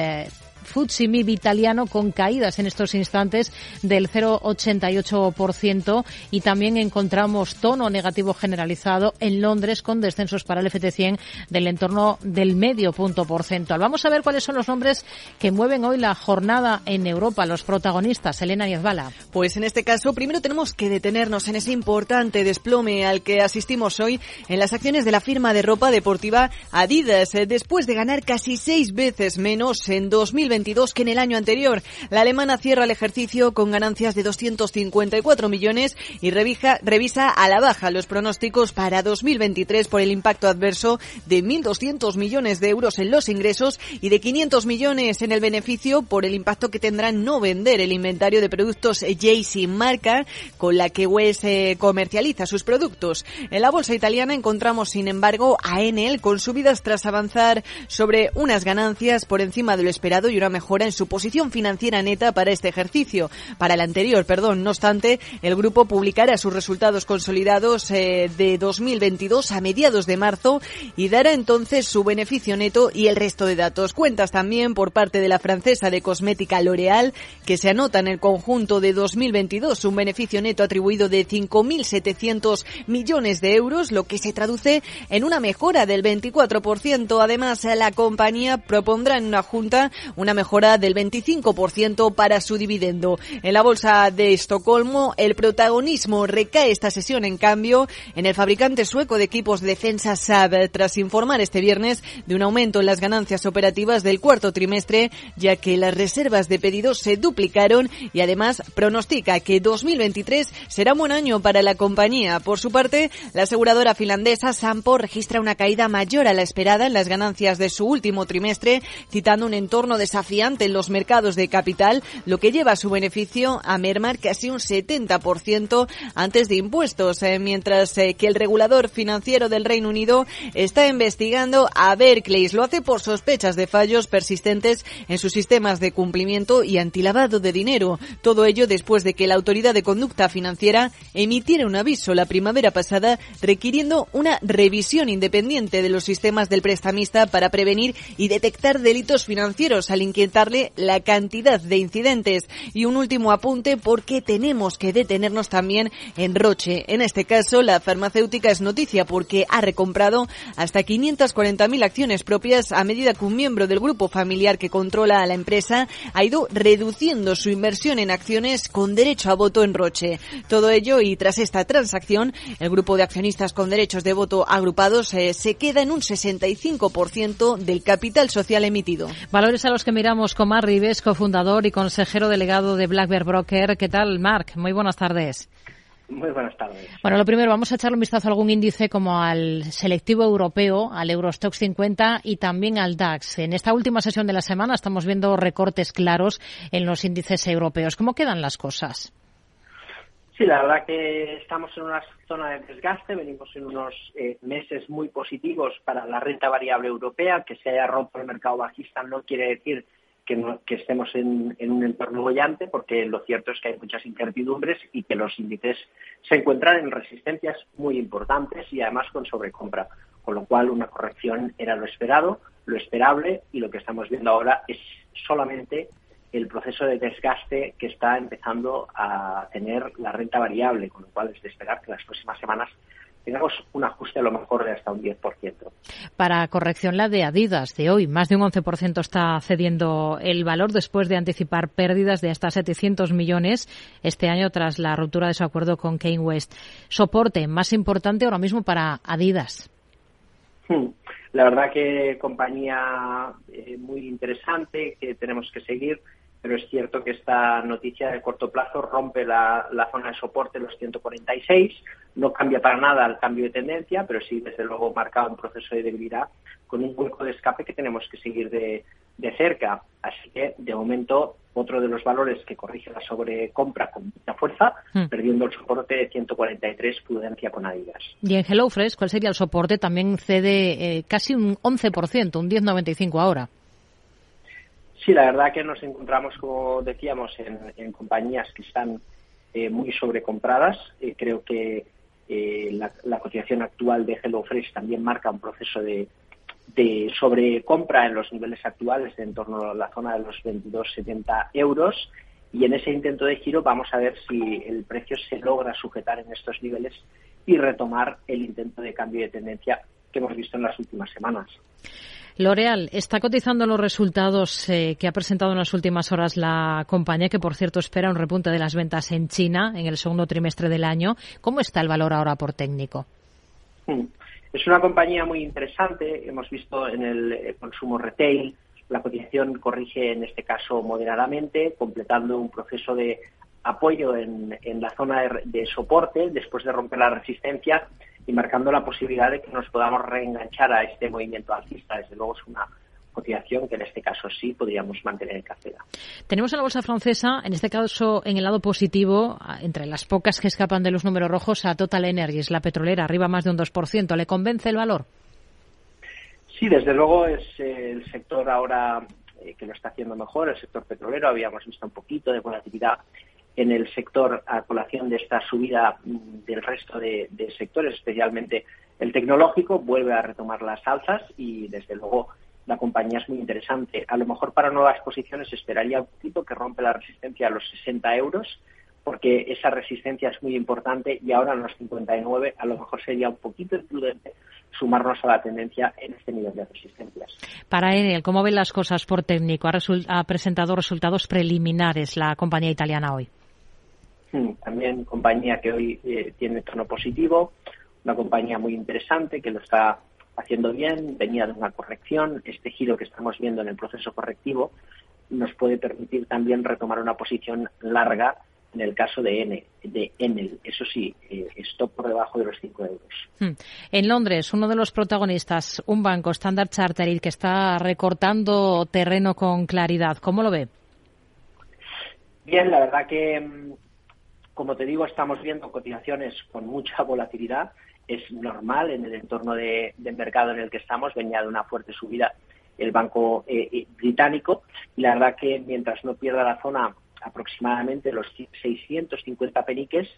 MIB italiano con caídas en estos instantes del 0,88% y también encontramos tono negativo generalizado en Londres con descensos para el FT100 del entorno del medio punto porcentual. Vamos a ver cuáles son los nombres que mueven hoy la jornada en Europa, los protagonistas. Elena Niezbala. Pues en este caso, primero tenemos que detenernos en ese importante desplome al que asistimos hoy en las acciones de la firma de ropa deportiva Adidas, eh, después de ganar casi seis veces menos en 2020 que en el año anterior. La alemana cierra el ejercicio con ganancias de 254 millones y revisa, revisa a la baja los pronósticos para 2023 por el impacto adverso de 1.200 millones de euros en los ingresos y de 500 millones en el beneficio por el impacto que tendrá no vender el inventario de productos JC marca con la que Wes eh, comercializa sus productos. En la bolsa italiana encontramos, sin embargo, a Enel con subidas tras avanzar sobre unas ganancias por encima de lo esperado y una mejora en su posición financiera neta para este ejercicio. Para el anterior, perdón. No obstante, el grupo publicará sus resultados consolidados eh, de 2022 a mediados de marzo y dará entonces su beneficio neto y el resto de datos. Cuentas también por parte de la francesa de cosmética L'Oréal, que se anota en el conjunto de 2022 un beneficio neto atribuido de 5.700 millones de euros, lo que se traduce en una mejora del 24%. Además, la compañía propondrá en una junta una mejora del 25% para su dividendo. En la bolsa de Estocolmo, el protagonismo recae esta sesión, en cambio, en el fabricante sueco de equipos de defensa Saab, tras informar este viernes de un aumento en las ganancias operativas del cuarto trimestre, ya que las reservas de pedidos se duplicaron y además pronostica que 2023 será un buen año para la compañía. Por su parte, la aseguradora finlandesa Sampo registra una caída mayor a la esperada en las ganancias de su último trimestre, citando un entorno desafiante en los mercados de capital, lo que lleva a su beneficio a mermar casi un 70% antes de impuestos, eh, mientras eh, que el regulador financiero del Reino Unido está investigando a Berkeley. Lo hace por sospechas de fallos persistentes en sus sistemas de cumplimiento y antilavado de dinero. Todo ello después de que la Autoridad de Conducta Financiera emitiera un aviso la primavera pasada requiriendo una revisión independiente de los sistemas del prestamista para prevenir y detectar delitos financieros al inquietarle la cantidad de incidentes. Y un último apunte porque tenemos que detenernos también en Roche. En este caso, la farmacéutica es noticia porque ha recomprado hasta 540.000 acciones propias a medida que un miembro del grupo familiar que controla a la empresa ha ido reduciendo su inversión en acciones con derecho a voto en Roche. Todo ello y tras esta transacción, el grupo de accionistas con derechos de voto agrupados eh, se queda en un 65% del capital social emitido. Valores a los que miramos con Mark Rives, cofundador y consejero delegado de Black Bear Broker. ¿Qué tal, Mark? Muy buenas tardes. Muy buenas tardes. Bueno, lo primero, vamos a echarle un vistazo a algún índice como al selectivo europeo, al Eurostox 50 y también al DAX. En esta última sesión de la semana estamos viendo recortes claros en los índices europeos. ¿Cómo quedan las cosas? Sí, la verdad que estamos en una zona de desgaste, venimos en unos eh, meses muy positivos para la renta variable europea, que se haya roto el mercado bajista no quiere decir que, estemos en, un entorno bollante, porque lo cierto es que hay muchas incertidumbres y que los índices se encuentran en resistencias muy importantes y además con sobrecompra, con lo cual una corrección era lo esperado, lo esperable y lo que estamos viendo ahora es solamente el proceso de desgaste que está empezando a tener la renta variable, con lo cual es de esperar que las próximas semanas tengamos un ajuste a lo mejor de hasta un 10%. Para corrección, la de Adidas de hoy, más de un 11% está cediendo el valor después de anticipar pérdidas de hasta 700 millones este año tras la ruptura de su acuerdo con Kane West. Soporte más importante ahora mismo para Adidas. Hmm. La verdad que compañía eh, muy interesante que tenemos que seguir pero es cierto que esta noticia de corto plazo rompe la, zona de soporte, los 146, no cambia para nada el cambio de tendencia, pero sí, desde luego, marca un proceso de debilidad con un hueco de escape que tenemos que seguir de, cerca. Así que, de momento, otro de los valores que corrige la sobrecompra con mucha fuerza, hmm. perdiendo el soporte de 143, prudencia con Adidas. Y en HelloFresh, ¿cuál sería el soporte? También cede eh, casi un 11%, un 10,95 ahora. Sí, la verdad que nos encontramos, como decíamos, en, compañías que están eh, muy sobrecompradas. Eh, creo que eh, la, cotización actual de HelloFresh también marca un proceso de, de sobrecompra en los niveles actuales de en torno a la zona de los 22,70 euros. Y en ese intento de giro vamos a ver si el precio se logra sujetar en estos niveles y retomar el intento de cambio de tendencia que hemos visto en las últimas semanas. L'Oreal está cotizando los resultados eh, que ha presentado en las últimas horas la compañía, que por cierto espera un repunte de las ventas en China en el segundo trimestre del año. ¿Cómo está el valor ahora por técnico? Hmm. Es una compañía muy interesante. Hemos visto en el eh, consumo retail la cotización corrige en este caso moderadamente, completando un proceso de apoyo en, la zona de soporte después de romper la resistencia y marcando la posibilidad de que nos podamos reenganchar a este movimiento alcista. Desde luego es una cotización que en este caso sí podríamos mantener en cartera. Tenemos en la bolsa francesa, en este caso en el lado positivo, entre las pocas que escapan de los números rojos, a Total Energies, la petrolera, arriba más de un 2%. ¿Le convence el valor? Sí, desde luego es eh, el sector ahora eh, que lo está haciendo mejor, el sector petrolero. Habíamos visto un poquito de volatilidad en el sector a colación de esta subida del resto de, sectores, especialmente el tecnológico, vuelve a retomar las alzas y desde luego la compañía es muy interesante. A lo mejor para nuevas posiciones esperaría un poquito que rompe la resistencia a los 60 euros, porque esa resistencia es muy importante y ahora en los 59 a lo mejor sería un poquito imprudente sumarnos a la tendencia en este nivel de resistencias. Para Enel, ¿cómo ven las cosas por técnico? Ha, presentado resultados preliminares la compañía italiana hoy. Hmm, también compañía que hoy eh, tiene tono positivo, una compañía muy interesante que lo está haciendo bien, venía de una corrección, este giro que estamos viendo en el proceso correctivo nos puede permitir también retomar una posición larga en el caso de, N, de Enel. Eso sí, eh, stop por debajo de los 5 euros. Hmm. En Londres, uno de los protagonistas, un banco, Standard Chartered, que está recortando terreno con claridad. ¿Cómo lo ve? Bien, la verdad que mm, como te digo, estamos viendo cotizaciones con mucha volatilidad. Es normal en el entorno de, mercado en el que estamos. Venía de una fuerte subida el banco eh, eh, británico. Y la verdad que mientras no pierda la zona aproximadamente los 650 peniques,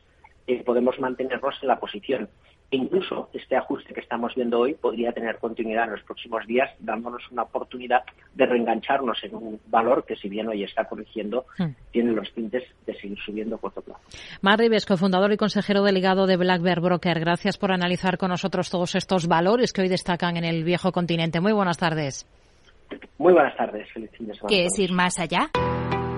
eh, podemos mantenernos en la posición. E incluso este ajuste que estamos viendo hoy podría tener continuidad en los próximos días, dándonos una oportunidad de reengancharnos en un valor que, si bien hoy está corrigiendo, hmm. tiene los tintes de seguir subiendo a corto plazo. Mar Rives, cofundador y consejero delegado de Black Bear Broker, gracias por analizar con nosotros todos estos valores que hoy destacan en el viejo continente. Muy buenas tardes. Muy buenas tardes. Feliz fin de semana. ¿Qué es ir más allá?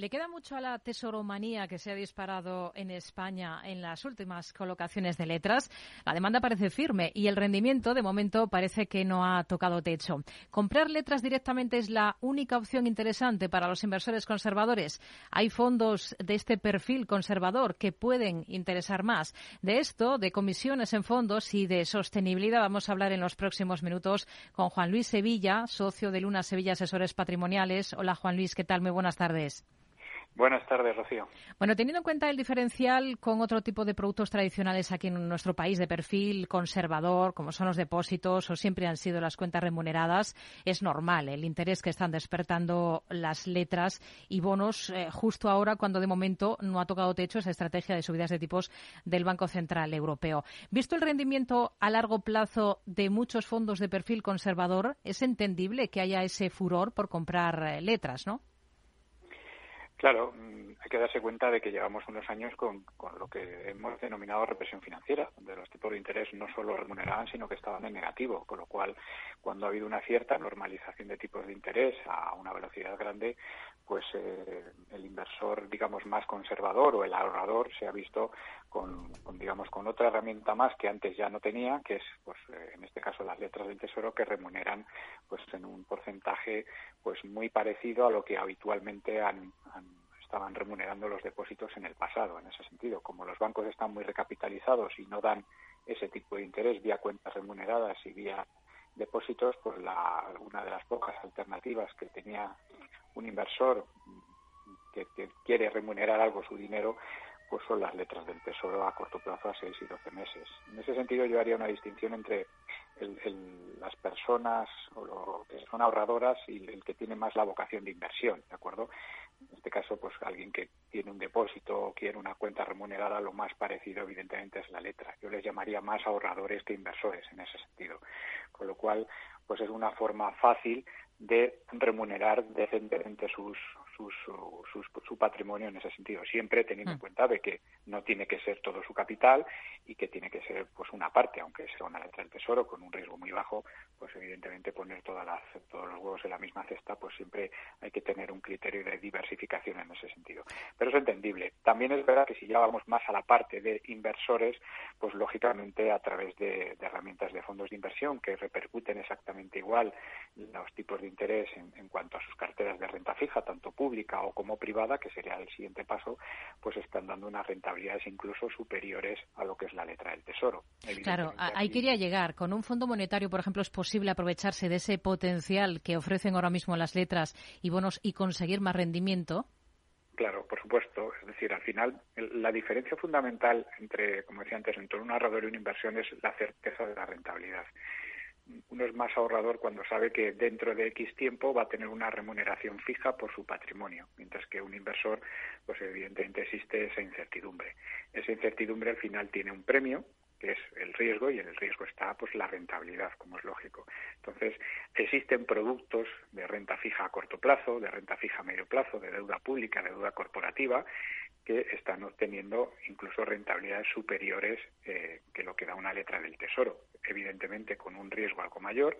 Le queda mucho a la tesoromanía que se ha disparado en España en las últimas colocaciones de letras. La demanda parece firme y el rendimiento, de momento, parece que no ha tocado techo. Comprar letras directamente es la única opción interesante para los inversores conservadores. Hay fondos de este perfil conservador que pueden interesar más. De esto, de comisiones en fondos y de sostenibilidad, vamos a hablar en los próximos minutos con Juan Luis Sevilla, socio de Luna Sevilla Asesores Patrimoniales. Hola, Juan Luis, ¿qué tal? Muy buenas tardes. Buenas tardes, Rocío. Bueno, teniendo en cuenta el diferencial con otro tipo de productos tradicionales aquí en nuestro país de perfil conservador, como son los depósitos o siempre han sido las cuentas remuneradas, es normal el interés que están despertando las letras y bonos eh, justo ahora cuando de momento no ha tocado techo esa estrategia de subidas de tipos del Banco Central Europeo. Visto el rendimiento a largo plazo de muchos fondos de perfil conservador, es entendible que haya ese furor por comprar eh, letras, ¿no? Claro, mm, hay que darse cuenta de que llevamos unos años con, lo que hemos denominado represión financiera, donde los tipos de interés no solo remuneraban, sino que estaban en negativo, con lo cual, cuando ha habido una cierta normalización de tipos de interés a una velocidad grande, pues eh, el inversor, digamos, más conservador o el ahorrador se ha visto con, digamos, con otra herramienta más que antes ya no tenía, que es, pues, eh, en este caso, las letras del tesoro que remuneran, pues, en un porcentaje, pues, muy parecido a lo que habitualmente han estaban remunerando los depósitos en el pasado, en ese sentido. Como los bancos están muy recapitalizados y no dan ese tipo de interés vía cuentas remuneradas y vía depósitos, pues la, una de las pocas alternativas que tenía un inversor que, quiere remunerar algo su dinero, pues son las letras del Tesoro a corto plazo a 6 y 12 meses. En ese sentido yo haría una distinción entre las personas o lo que son ahorradoras y el que tiene más la vocación de inversión, ¿de acuerdo? En este caso, pues alguien que tiene un depósito o quiere una cuenta remunerada, lo más parecido evidentemente es la letra. Yo les llamaría más ahorradores que inversores en ese sentido. Con lo cual, pues es una forma fácil de remunerar decentemente sus, su patrimonio en ese sentido, siempre teniendo en mm. cuenta de que no tiene que ser todo su capital y que tiene que ser pues una parte, aunque sea una letra del tesoro con un riesgo muy bajo, pues evidentemente poner todas las, todos los huevos en la misma cesta, pues siempre hay que tener un criterio de diversificación en ese sentido. Pero es entendible. También es verdad que si ya vamos más a la parte de inversores, pues lógicamente a través de, herramientas de fondos de inversión que repercuten exactamente igual los tipos de interés en, en cuanto a sus carteras de renta fija, tanto públicas pública o como privada, que sería el siguiente paso, pues están dando unas rentabilidades incluso superiores a lo que es la letra del Tesoro. Claro, ahí quería llegar. Con un fondo monetario, por ejemplo, es posible aprovecharse de ese potencial que ofrecen ahora mismo las letras y bonos y conseguir más rendimiento. Claro, por supuesto. Es decir, al final, la diferencia fundamental entre, como decía antes, entre un ahorrador y una inversión es la certeza de la rentabilidad uno es más ahorrador cuando sabe que dentro de X tiempo va a tener una remuneración fija por su patrimonio, mientras que un inversor, pues evidentemente existe esa incertidumbre. Esa incertidumbre al final tiene un premio, que es el riesgo, y en el riesgo está pues la rentabilidad, como es lógico. Entonces, existen productos de renta fija a corto plazo, de renta fija a medio plazo, de deuda pública, de deuda corporativa, que están obteniendo incluso rentabilidades superiores eh, que lo que da una letra del tesoro, evidentemente con un riesgo algo mayor,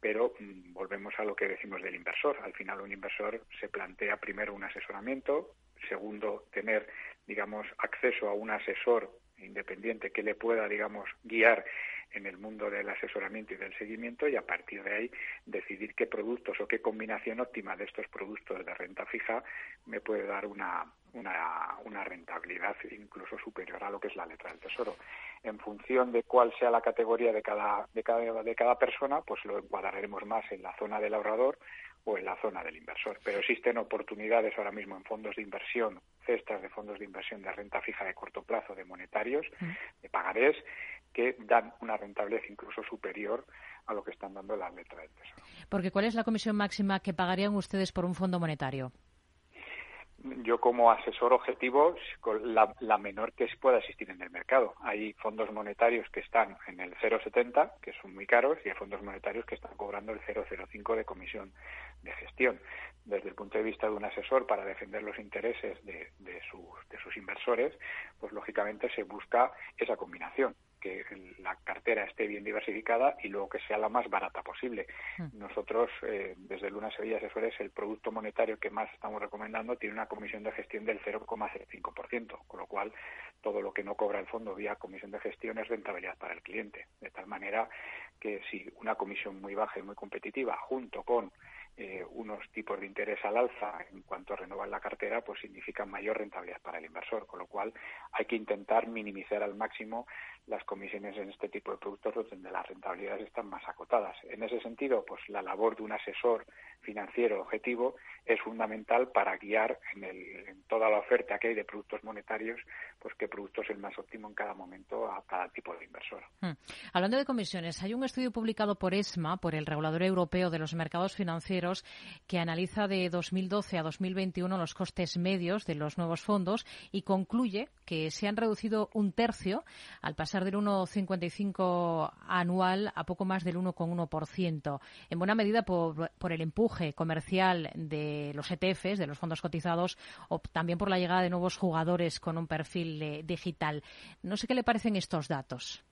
pero mm, volvemos a lo que decimos del inversor. Al final un inversor se plantea primero un asesoramiento, segundo tener, digamos, acceso a un asesor independiente que le pueda, digamos, guiar en el mundo del asesoramiento y del seguimiento y a partir de ahí decidir qué productos o qué combinación óptima de estos productos de renta fija me puede dar una, una, rentabilidad incluso superior a lo que es la letra del tesoro. En función de cuál sea la categoría de cada, de cada, de cada persona, pues lo encuadraremos más en la zona del ahorrador o en la zona del inversor. Pero existen oportunidades ahora mismo en fondos de inversión, cestas de fondos de inversión de renta fija de corto plazo, de monetarios, mm. de pagarés, que dan una rentabilidad incluso superior a lo que están dando las letras del Tesoro. Porque ¿cuál es la comisión máxima que pagarían ustedes por un fondo monetario? Yo como asesor objetivo con la, la, menor que pueda existir en el mercado. Hay fondos monetarios que están en el 0,70, que son muy caros, y hay fondos monetarios que están cobrando el 0,05 de comisión de gestión. Desde el punto de vista de un asesor para defender los intereses de, de, sus, de sus inversores, pues lógicamente se busca esa combinación que la cartera esté bien diversificada y luego que sea la más barata posible. Mm. Nosotros, eh, desde Luna Sevilla Asesores, el producto monetario que más estamos recomendando tiene una comisión de gestión del 0,05%, con lo cual todo lo que no cobra el fondo vía comisión de gestión es rentabilidad para el cliente. De tal manera que si una comisión muy baja y muy competitiva, junto con eh, unos tipos de interés al alza en cuanto a renovar la cartera, pues significan mayor rentabilidad para el inversor, con lo cual hay que intentar minimizar al máximo las comisiones en este tipo de productos donde las rentabilidades están más acotadas. En ese sentido, pues la labor de un asesor financiero objetivo es fundamental para guiar en, el, en toda la oferta que hay de productos monetarios, pues qué producto es el más óptimo en cada momento a cada tipo de inversor. Hmm. Hablando de comisiones, hay un estudio publicado por ESMA, por el Regulador Europeo de los Mercados Financieros, que analiza de 2012 a 2021 los costes medios de los nuevos fondos y concluye que se han reducido un tercio al pasar del 1,55 anual a poco más del 1,1%, en buena medida por, por el empuje comercial de los ETFs, de los fondos cotizados, o también por la llegada de nuevos jugadores con un perfil eh, digital. No sé qué le parecen estos datos.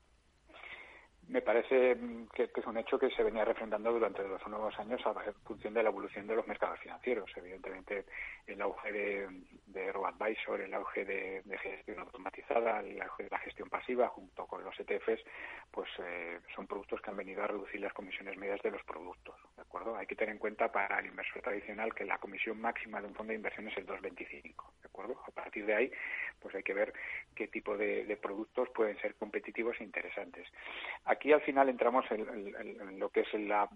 Me parece que, es un hecho que se venía refrendando durante los nuevos años a función de la evolución de los mercados financieros. Evidentemente, el auge de, de el auge de, gestión automatizada, el auge de la gestión pasiva, junto con los ETFs, pues eh, son productos que han venido a reducir las comisiones medias de los productos. ¿De acuerdo? Hay que tener en cuenta para el inversor tradicional que la comisión máxima de un fondo de inversión es el 2,25. ¿De acuerdo? A partir de ahí, pues hay que ver qué tipo de, productos pueden ser competitivos e interesantes. Al final entramos en, lo que es la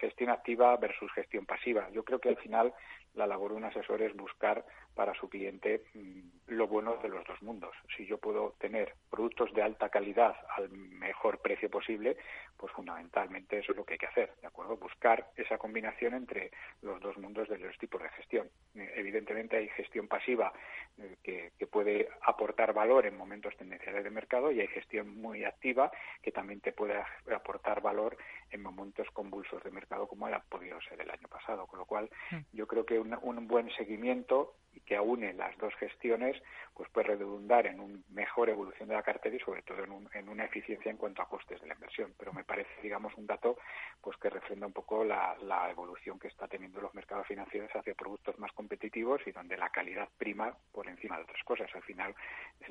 gestión activa versus gestión pasiva. Yo creo que al final la labor de un asesor es buscar para su cliente mm, lo bueno de los dos mundos. Si yo puedo tener productos de alta calidad al mejor precio posible, pues fundamentalmente eso es lo que hay que hacer, ¿de acuerdo? Buscar esa combinación entre los dos mundos de los tipos de gestión. Eh, evidentemente hay gestión pasiva eh, que, que, puede aportar valor en momentos tendenciales de mercado y hay gestión muy activa que también te puede aportar valor en momentos convulsos de mercado como ha podido ser el año pasado. Con lo cual, mm. yo creo que un, un buen seguimiento y que aúne las dos gestiones, pues puede redundar en una mejor evolución de la cartera y sobre todo en, en, una eficiencia en cuanto a costes de la inversión. Pero me parece, digamos, un dato pues que refrenda un poco la, la evolución que está teniendo los mercados financieros hacia productos más competitivos y donde la calidad prima por encima de otras cosas. Al final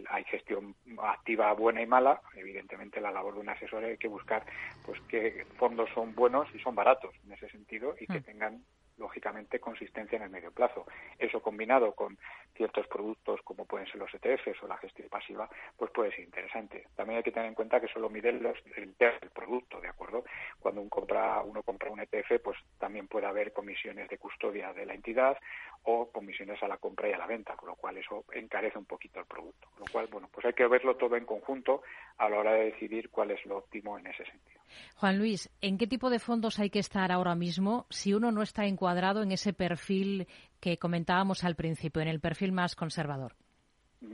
hay gestión activa buena y mala. Evidentemente la labor de un asesor hay que buscar pues qué fondos son buenos y son baratos en ese sentido y que mm. tengan lógicamente consistencia en el medio plazo. Eso combinado con ciertos productos como pueden ser los ETFs o la gestión pasiva, pues puede ser interesante. También hay que tener en cuenta que solo miden los, el, el producto, ¿de acuerdo? Cuando uno compra, uno compra un ETF, pues también puede haber comisiones de custodia de la entidad o comisiones a la compra y a la venta, con lo cual eso encarece un poquito el producto. Con lo cual, bueno, pues hay que verlo todo en conjunto a la hora de decidir cuál es lo óptimo en ese sentido. Juan Luis, ¿en qué tipo de fondos hay que estar ahora mismo si uno no está encuadrado en ese perfil que comentábamos al principio, en el perfil más conservador? Mm.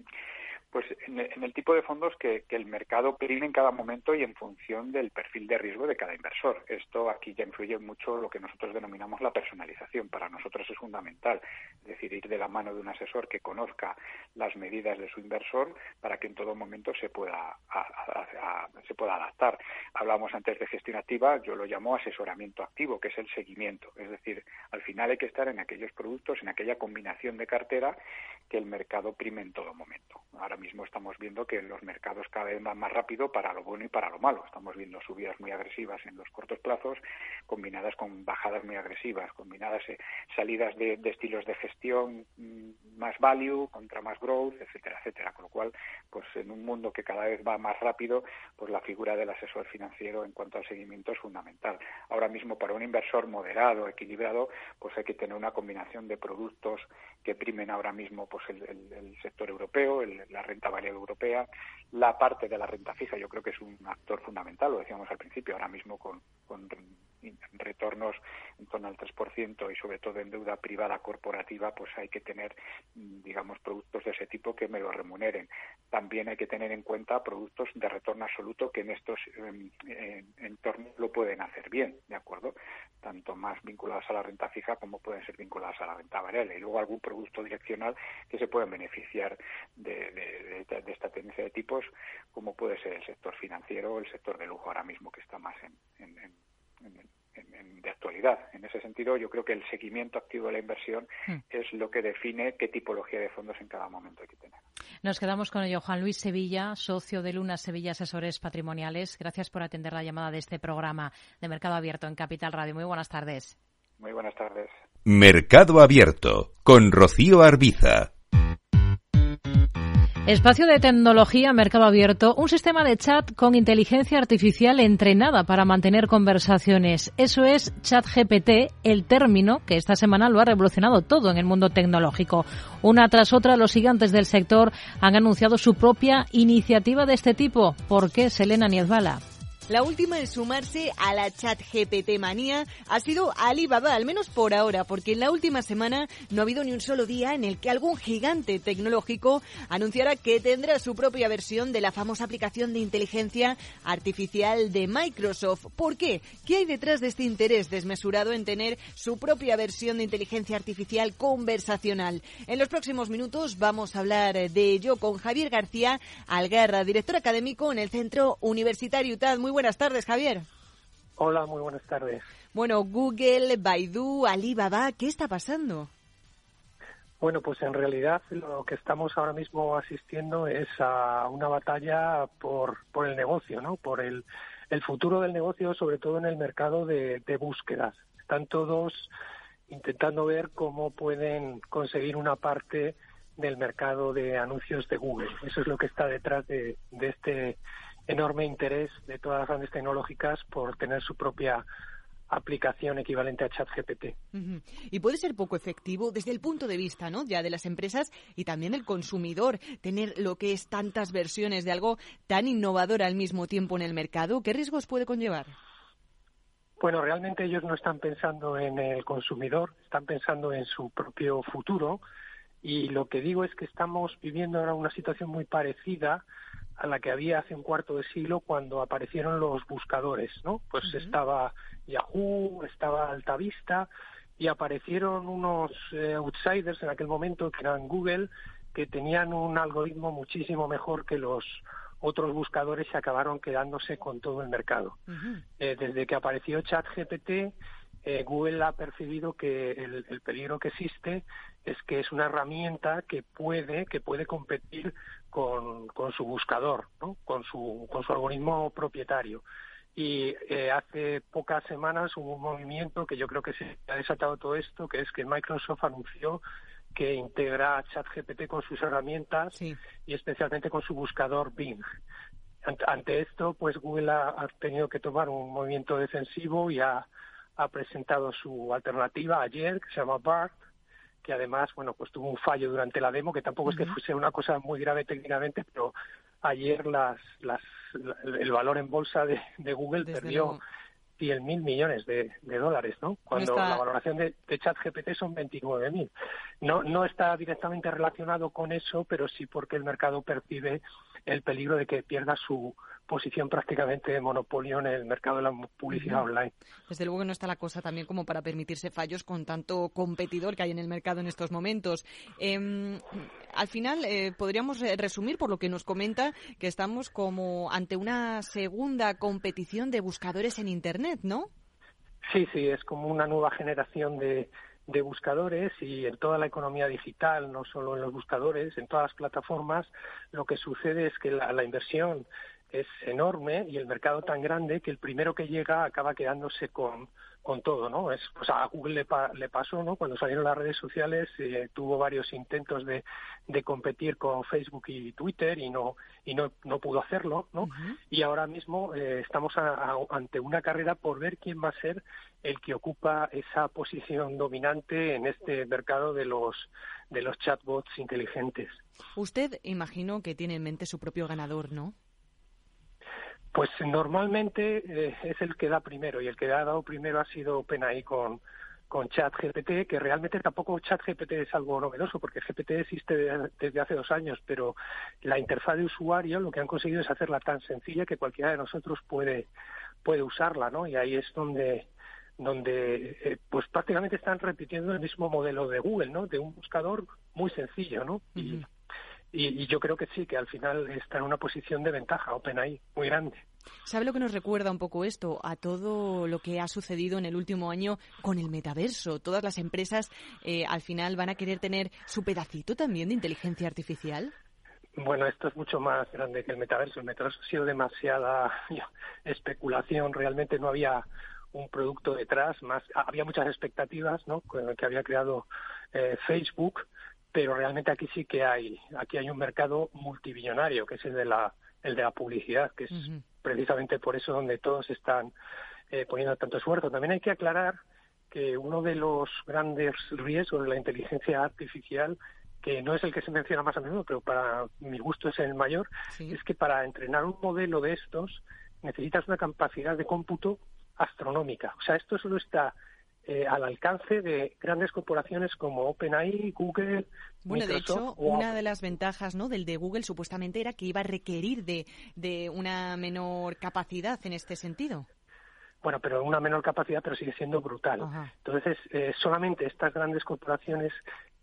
Pues en el, tipo de fondos que, el mercado prime en cada momento y en función del perfil de riesgo de cada inversor. Esto aquí ya influye mucho lo que nosotros denominamos la personalización. Para nosotros es fundamental, es decir, ir de la mano de un asesor que conozca las medidas de su inversor para que en todo momento se pueda, se pueda adaptar. Hablamos antes de gestión activa, yo lo llamo asesoramiento activo, que es el seguimiento. Es decir, al final hay que estar en aquellos productos, en aquella combinación de cartera que el mercado prime en todo momento. Ahora mismo estamos viendo que los mercados cada vez van más rápido para lo bueno y para lo malo. Estamos viendo subidas muy agresivas en los cortos plazos, combinadas con bajadas muy agresivas, combinadas eh, salidas de, estilos de gestión mm, más value contra más growth, etcétera, etcétera. Con lo cual, pues en un mundo que cada vez va más rápido, pues la figura del asesor financiero en cuanto al seguimiento es fundamental. Ahora mismo para un inversor moderado, equilibrado, pues hay que tener una combinación de productos que primen ahora mismo pues el, sector europeo, la renta variable europea, la parte de la renta fija, yo creo que es un actor fundamental, lo decíamos al principio, ahora mismo con, retornos en torno al 3% y sobre todo en deuda privada corporativa, pues hay que tener, mm, digamos, productos de ese tipo que me lo remuneren. También hay que tener en cuenta productos de retorno absoluto que en estos em, entornos lo pueden hacer bien, ¿de acuerdo? Tanto más vinculados a la renta fija como pueden ser vinculados a la renta variable. Y luego algún producto direccional que se pueden beneficiar de, esta tendencia de tipos, como puede ser el sector financiero o el sector de lujo ahora mismo que está más en, de actualidad. En ese sentido, yo creo que el seguimiento activo de la inversión hmm. es lo que define qué tipología de fondos en cada momento hay que tener. Nos quedamos con ello. Juan Luis Sevilla, socio de Luna Sevilla Asesores Patrimoniales. Gracias por atender la llamada de este programa de Mercado Abierto en Capital Radio. Muy buenas tardes. Muy buenas tardes. Mercado Abierto con Rocío Arbiza. Espacio de tecnología, mercado abierto, un sistema de chat con inteligencia artificial entrenada para mantener conversaciones. Eso es ChatGPT, el término que esta semana lo ha revolucionado todo en el mundo tecnológico. Una tras otra, los gigantes del sector han anunciado su propia iniciativa de este tipo. ¿Por qué, Selena Niezbala? La última en sumarse a la chat GPT manía ha sido Alibaba, al menos por ahora, porque en la última semana no ha habido ni un solo día en el que algún gigante tecnológico anunciara que tendrá su propia versión de la famosa aplicación de inteligencia artificial de Microsoft. ¿Por qué? ¿Qué hay detrás de este interés desmesurado en tener su propia versión de inteligencia artificial conversacional? En los próximos minutos vamos a hablar de ello con Javier García Algarra, director académico en el Centro Universitario UTAD. Muy buenas tardes, Javier. Hola, muy buenas tardes. Bueno, Google, Baidu, Alibaba, ¿qué está pasando? Bueno, pues en realidad lo que estamos ahora mismo asistiendo es a una batalla por, por el negocio, ¿no? Por el, el futuro del negocio, sobre todo en el mercado de, de búsquedas. Están todos intentando ver cómo pueden conseguir una parte del mercado de anuncios de Google. Eso es lo que está detrás de, de este enorme interés de todas las grandes tecnológicas por tener su propia aplicación equivalente a ChatGPT. Y puede ser poco efectivo desde el punto de vista, ¿no? Ya de las empresas y también del consumidor tener lo que es tantas versiones de algo tan innovador al mismo tiempo en el mercado. ¿Qué riesgos puede conllevar? Bueno, realmente ellos no están pensando en el consumidor, están pensando en su propio futuro. Y lo que digo es que estamos viviendo ahora una situación muy parecida a la que había hace un cuarto de siglo cuando aparecieron los buscadores, ¿no? Pues estaba Yahoo, estaba Altavista y aparecieron unos eh, outsiders en aquel momento que eran Google que tenían un algoritmo muchísimo mejor que los otros buscadores y acabaron quedándose con todo el mercado. Eh, desde que apareció ChatGPT, eh, Google ha percibido que el, el, peligro que existe es que es una herramienta que puede que puede competir con, con su buscador, ¿no? con, su, con su algoritmo propietario. Y eh, hace pocas semanas hubo un movimiento que yo creo que se ha desatado todo esto, que es que Microsoft anunció que integra ChatGPT con sus herramientas y especialmente con su buscador Bing. Ante esto, pues Google ha, ha, tenido que tomar un movimiento defensivo y ha, ha presentado su alternativa ayer, que se llama BART, que además, bueno, pues tuvo un fallo durante la demo, que tampoco es que fuese una cosa muy grave técnicamente, pero ayer las, las, el valor en bolsa de, de Google perdió 100 mil millones de, de, dólares, ¿no? Cuando la valoración de, de ChatGPT son 29 mil. No, no está directamente relacionado con eso, pero sí porque el mercado percibe el peligro de que pierda su posición prácticamente de monopolio en el mercado de la publicidad online. Desde luego que no está la cosa también como para permitirse fallos con tanto competidor que hay en el mercado en estos momentos. Eh, al final, eh, podríamos resumir por lo que nos comenta que estamos como ante una segunda competición de buscadores en Internet, ¿no? Sí, sí, es como una nueva generación de, de buscadores y en toda la economía digital, no solo en los buscadores, en todas las plataformas, lo que sucede es que la, la inversión es enorme y el mercado tan grande que el primero que llega acaba quedándose con, con todo, ¿no? Es, pues a Google le, le pasó, ¿no? Cuando salieron las redes sociales eh, tuvo varios intentos de, de competir con Facebook y Twitter y no y no, no pudo hacerlo, ¿no? Y ahora mismo eh, estamos ante una carrera por ver quién va a ser el que ocupa esa posición dominante en este mercado de los de los chatbots inteligentes. Usted imagino que tiene en mente su propio ganador, ¿no? Pues normalmente eh, es el que da primero y el que ha dado primero ha sido OpenAI con, con ChatGPT, que realmente tampoco ChatGPT es algo novedoso, porque GPT existe desde hace dos años, pero la interfaz de usuario lo que han conseguido es hacerla tan sencilla que cualquiera de nosotros puede, puede usarla, ¿no? Y ahí es donde donde eh, pues prácticamente están repitiendo el mismo modelo de Google, ¿no? De un buscador muy sencillo, ¿no? y, y, yo creo que sí, que al final está en una posición de ventaja OpenAI muy grande. ¿Sabe lo que nos recuerda un poco esto? A todo lo que ha sucedido en el último año con el metaverso. Todas las empresas eh, al final van a querer tener su pedacito también de inteligencia artificial. Bueno, esto es mucho más grande que el metaverso. El metaverso ha sido demasiada especulación. Realmente no había un producto detrás. Más había muchas expectativas, ¿no? Que había creado eh, Facebook pero realmente aquí sí que hay aquí hay un mercado multibillonario que es el de la el de la publicidad que es precisamente por eso donde todos están eh, poniendo tanto esfuerzo. También hay que aclarar que uno de los grandes riesgos de la inteligencia artificial que no es el que se menciona más a menudo, pero para mi gusto es el mayor, es que para entrenar un modelo de estos necesitas una capacidad de cómputo astronómica. O sea, esto solo está eh, al alcance de grandes corporaciones como OpenAI, Google. Bueno, de hecho, una de las ventajas ¿no? del de Google supuestamente era que iba a requerir de, de una menor capacidad en este sentido. Bueno, pero una menor capacidad, pero sigue siendo brutal. Entonces, eh, solamente estas grandes corporaciones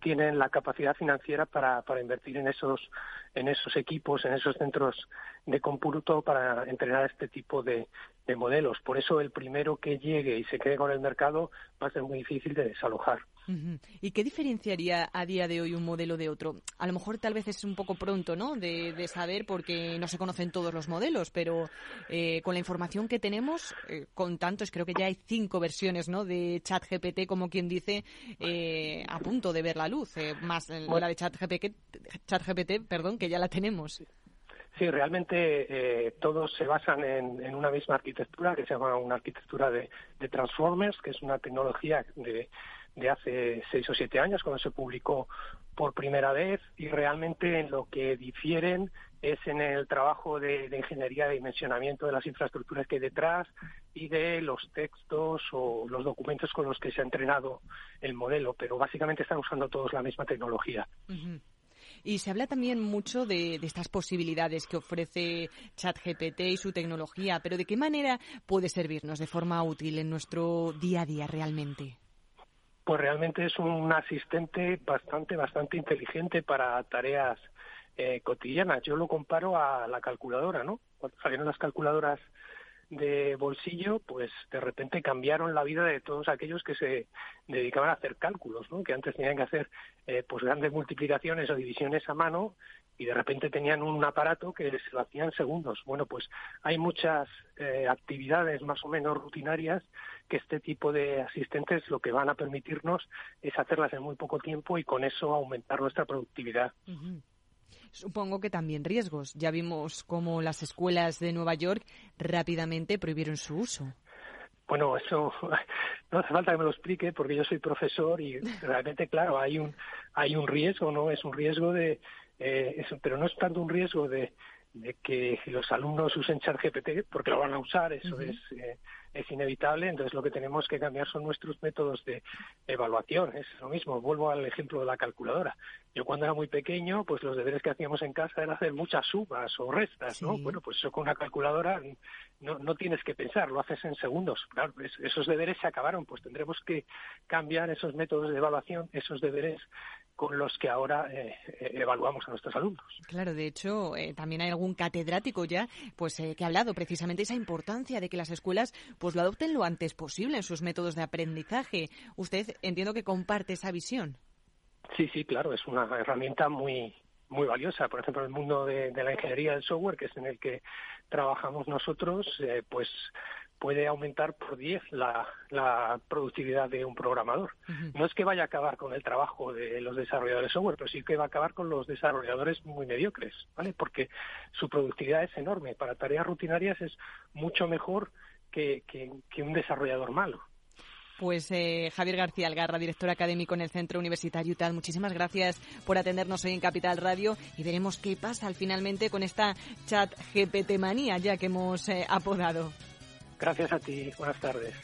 tienen la capacidad financiera para, para invertir en esos, en esos equipos, en esos centros de cómputo para entrenar este tipo de, de modelos. Por eso el primero que llegue y se quede con el mercado va a ser muy difícil de desalojar. ¿Y qué diferenciaría a día de hoy un modelo de otro? A lo mejor tal vez es un poco pronto, ¿no? De, saber porque no se conocen todos los modelos, pero eh, con la información que tenemos, eh, con tantos, creo que ya hay cinco versiones, ¿no? De ChatGPT, como quien dice, eh, a punto de ver la luz, más la de ChatGPT, ChatGPT, perdón, que ya la tenemos. Sí, realmente todos se basan en, una misma arquitectura que se llama una arquitectura de Transformers, que es una tecnología de, de hace seis o siete años, cuando se publicó por primera vez, y realmente en lo que difieren es en el trabajo de, ingeniería de dimensionamiento de las infraestructuras que hay detrás y de los textos o los documentos con los que se ha entrenado el modelo, pero básicamente están usando todos la misma tecnología. Y se habla también mucho de, estas posibilidades que ofrece ChatGPT y su tecnología, pero ¿de qué manera puede servirnos de forma útil en nuestro día a día realmente? pues realmente es un asistente bastante, bastante inteligente para tareas eh, cotidianas. Yo lo comparo a la calculadora, ¿no? Cuando salieron las calculadoras de bolsillo, pues de repente cambiaron la vida de todos aquellos que se dedicaban a hacer cálculos, ¿no? que antes tenían que hacer eh, pues grandes multiplicaciones o divisiones a mano y de repente tenían un aparato que se lo hacían segundos. Bueno, pues hay muchas eh, actividades más o menos rutinarias que este tipo de asistentes lo que van a permitirnos es hacerlas en muy poco tiempo y con eso aumentar nuestra productividad. Supongo que también riesgos. Ya vimos cómo las escuelas de Nueva York rápidamente prohibieron su uso. Bueno, eso no hace falta que me lo explique porque yo soy profesor y realmente, claro, hay un hay un riesgo, ¿no? Es un riesgo de, eh, eso, pero no es tanto un riesgo de, de que los alumnos usen ChatGPT porque lo van a usar, eso es eh, es inevitable, entonces lo que tenemos que cambiar son nuestros métodos de evaluación. Es lo mismo, vuelvo al ejemplo de la calculadora. Yo cuando era muy pequeño, pues los deberes que hacíamos en casa era hacer muchas sumas o restas, ¿no? Bueno, pues eso con una calculadora no, no tienes que pensar, lo haces en segundos. Claro, esos deberes se acabaron, pues tendremos que cambiar esos métodos de evaluación, esos deberes con los que ahora eh, eh, evaluamos a nuestros alumnos. Claro, de hecho, eh, también hay algún catedrático ya pues que ha hablado precisamente de esa importancia de que las escuelas pues lo adopten lo antes posible en sus métodos de aprendizaje. Usted entiendo que comparte esa visión. Sí, sí, claro, es una herramienta muy muy valiosa. Por ejemplo, en el mundo de, la ingeniería del software, que es en el que trabajamos nosotros, pues puede aumentar por 10 la, la, productividad de un programador. No es que vaya a acabar con el trabajo de los desarrolladores software, pero sí que va a acabar con los desarrolladores muy mediocres, ¿vale? Porque su productividad es enorme. Para tareas rutinarias es mucho mejor que, que, un desarrollador malo. Pues eh, Javier García Algarra, director académico en el Centro Universitario UTAD, muchísimas gracias por atendernos hoy en Capital Radio y veremos qué pasa finalmente con esta chat GPT manía ya que hemos eh, apodado. Gracias a ti, buenas tardes.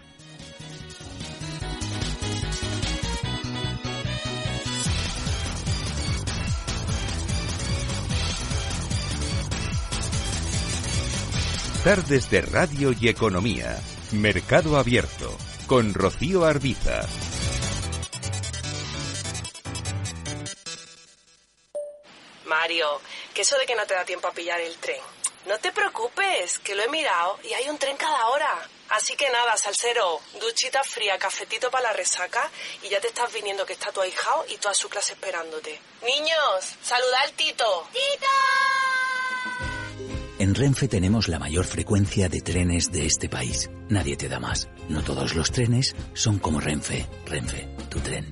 Tardes de Radio y Economía. Mercado Abierto. Con Rocío Arbiza. Mario, que eso de que no te da tiempo a pillar el tren. No te preocupes, que lo he mirado y hay un tren cada hora. Así que nada, salsero, duchita fría, cafetito para la resaca y ya te estás viniendo que está tu ahijao y toda su clase esperándote. Niños, saluda al Tito. ¡Tito! En Renfe tenemos la mayor frecuencia de trenes de este país. Nadie te da más. No todos los trenes son como Renfe. Renfe, tu tren.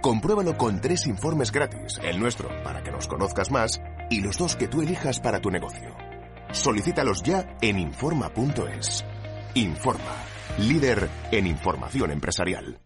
Compruébalo con tres informes gratis, el nuestro para que nos conozcas más y los dos que tú elijas para tu negocio. Solicítalos ya en Informa.es. Informa, líder en información empresarial.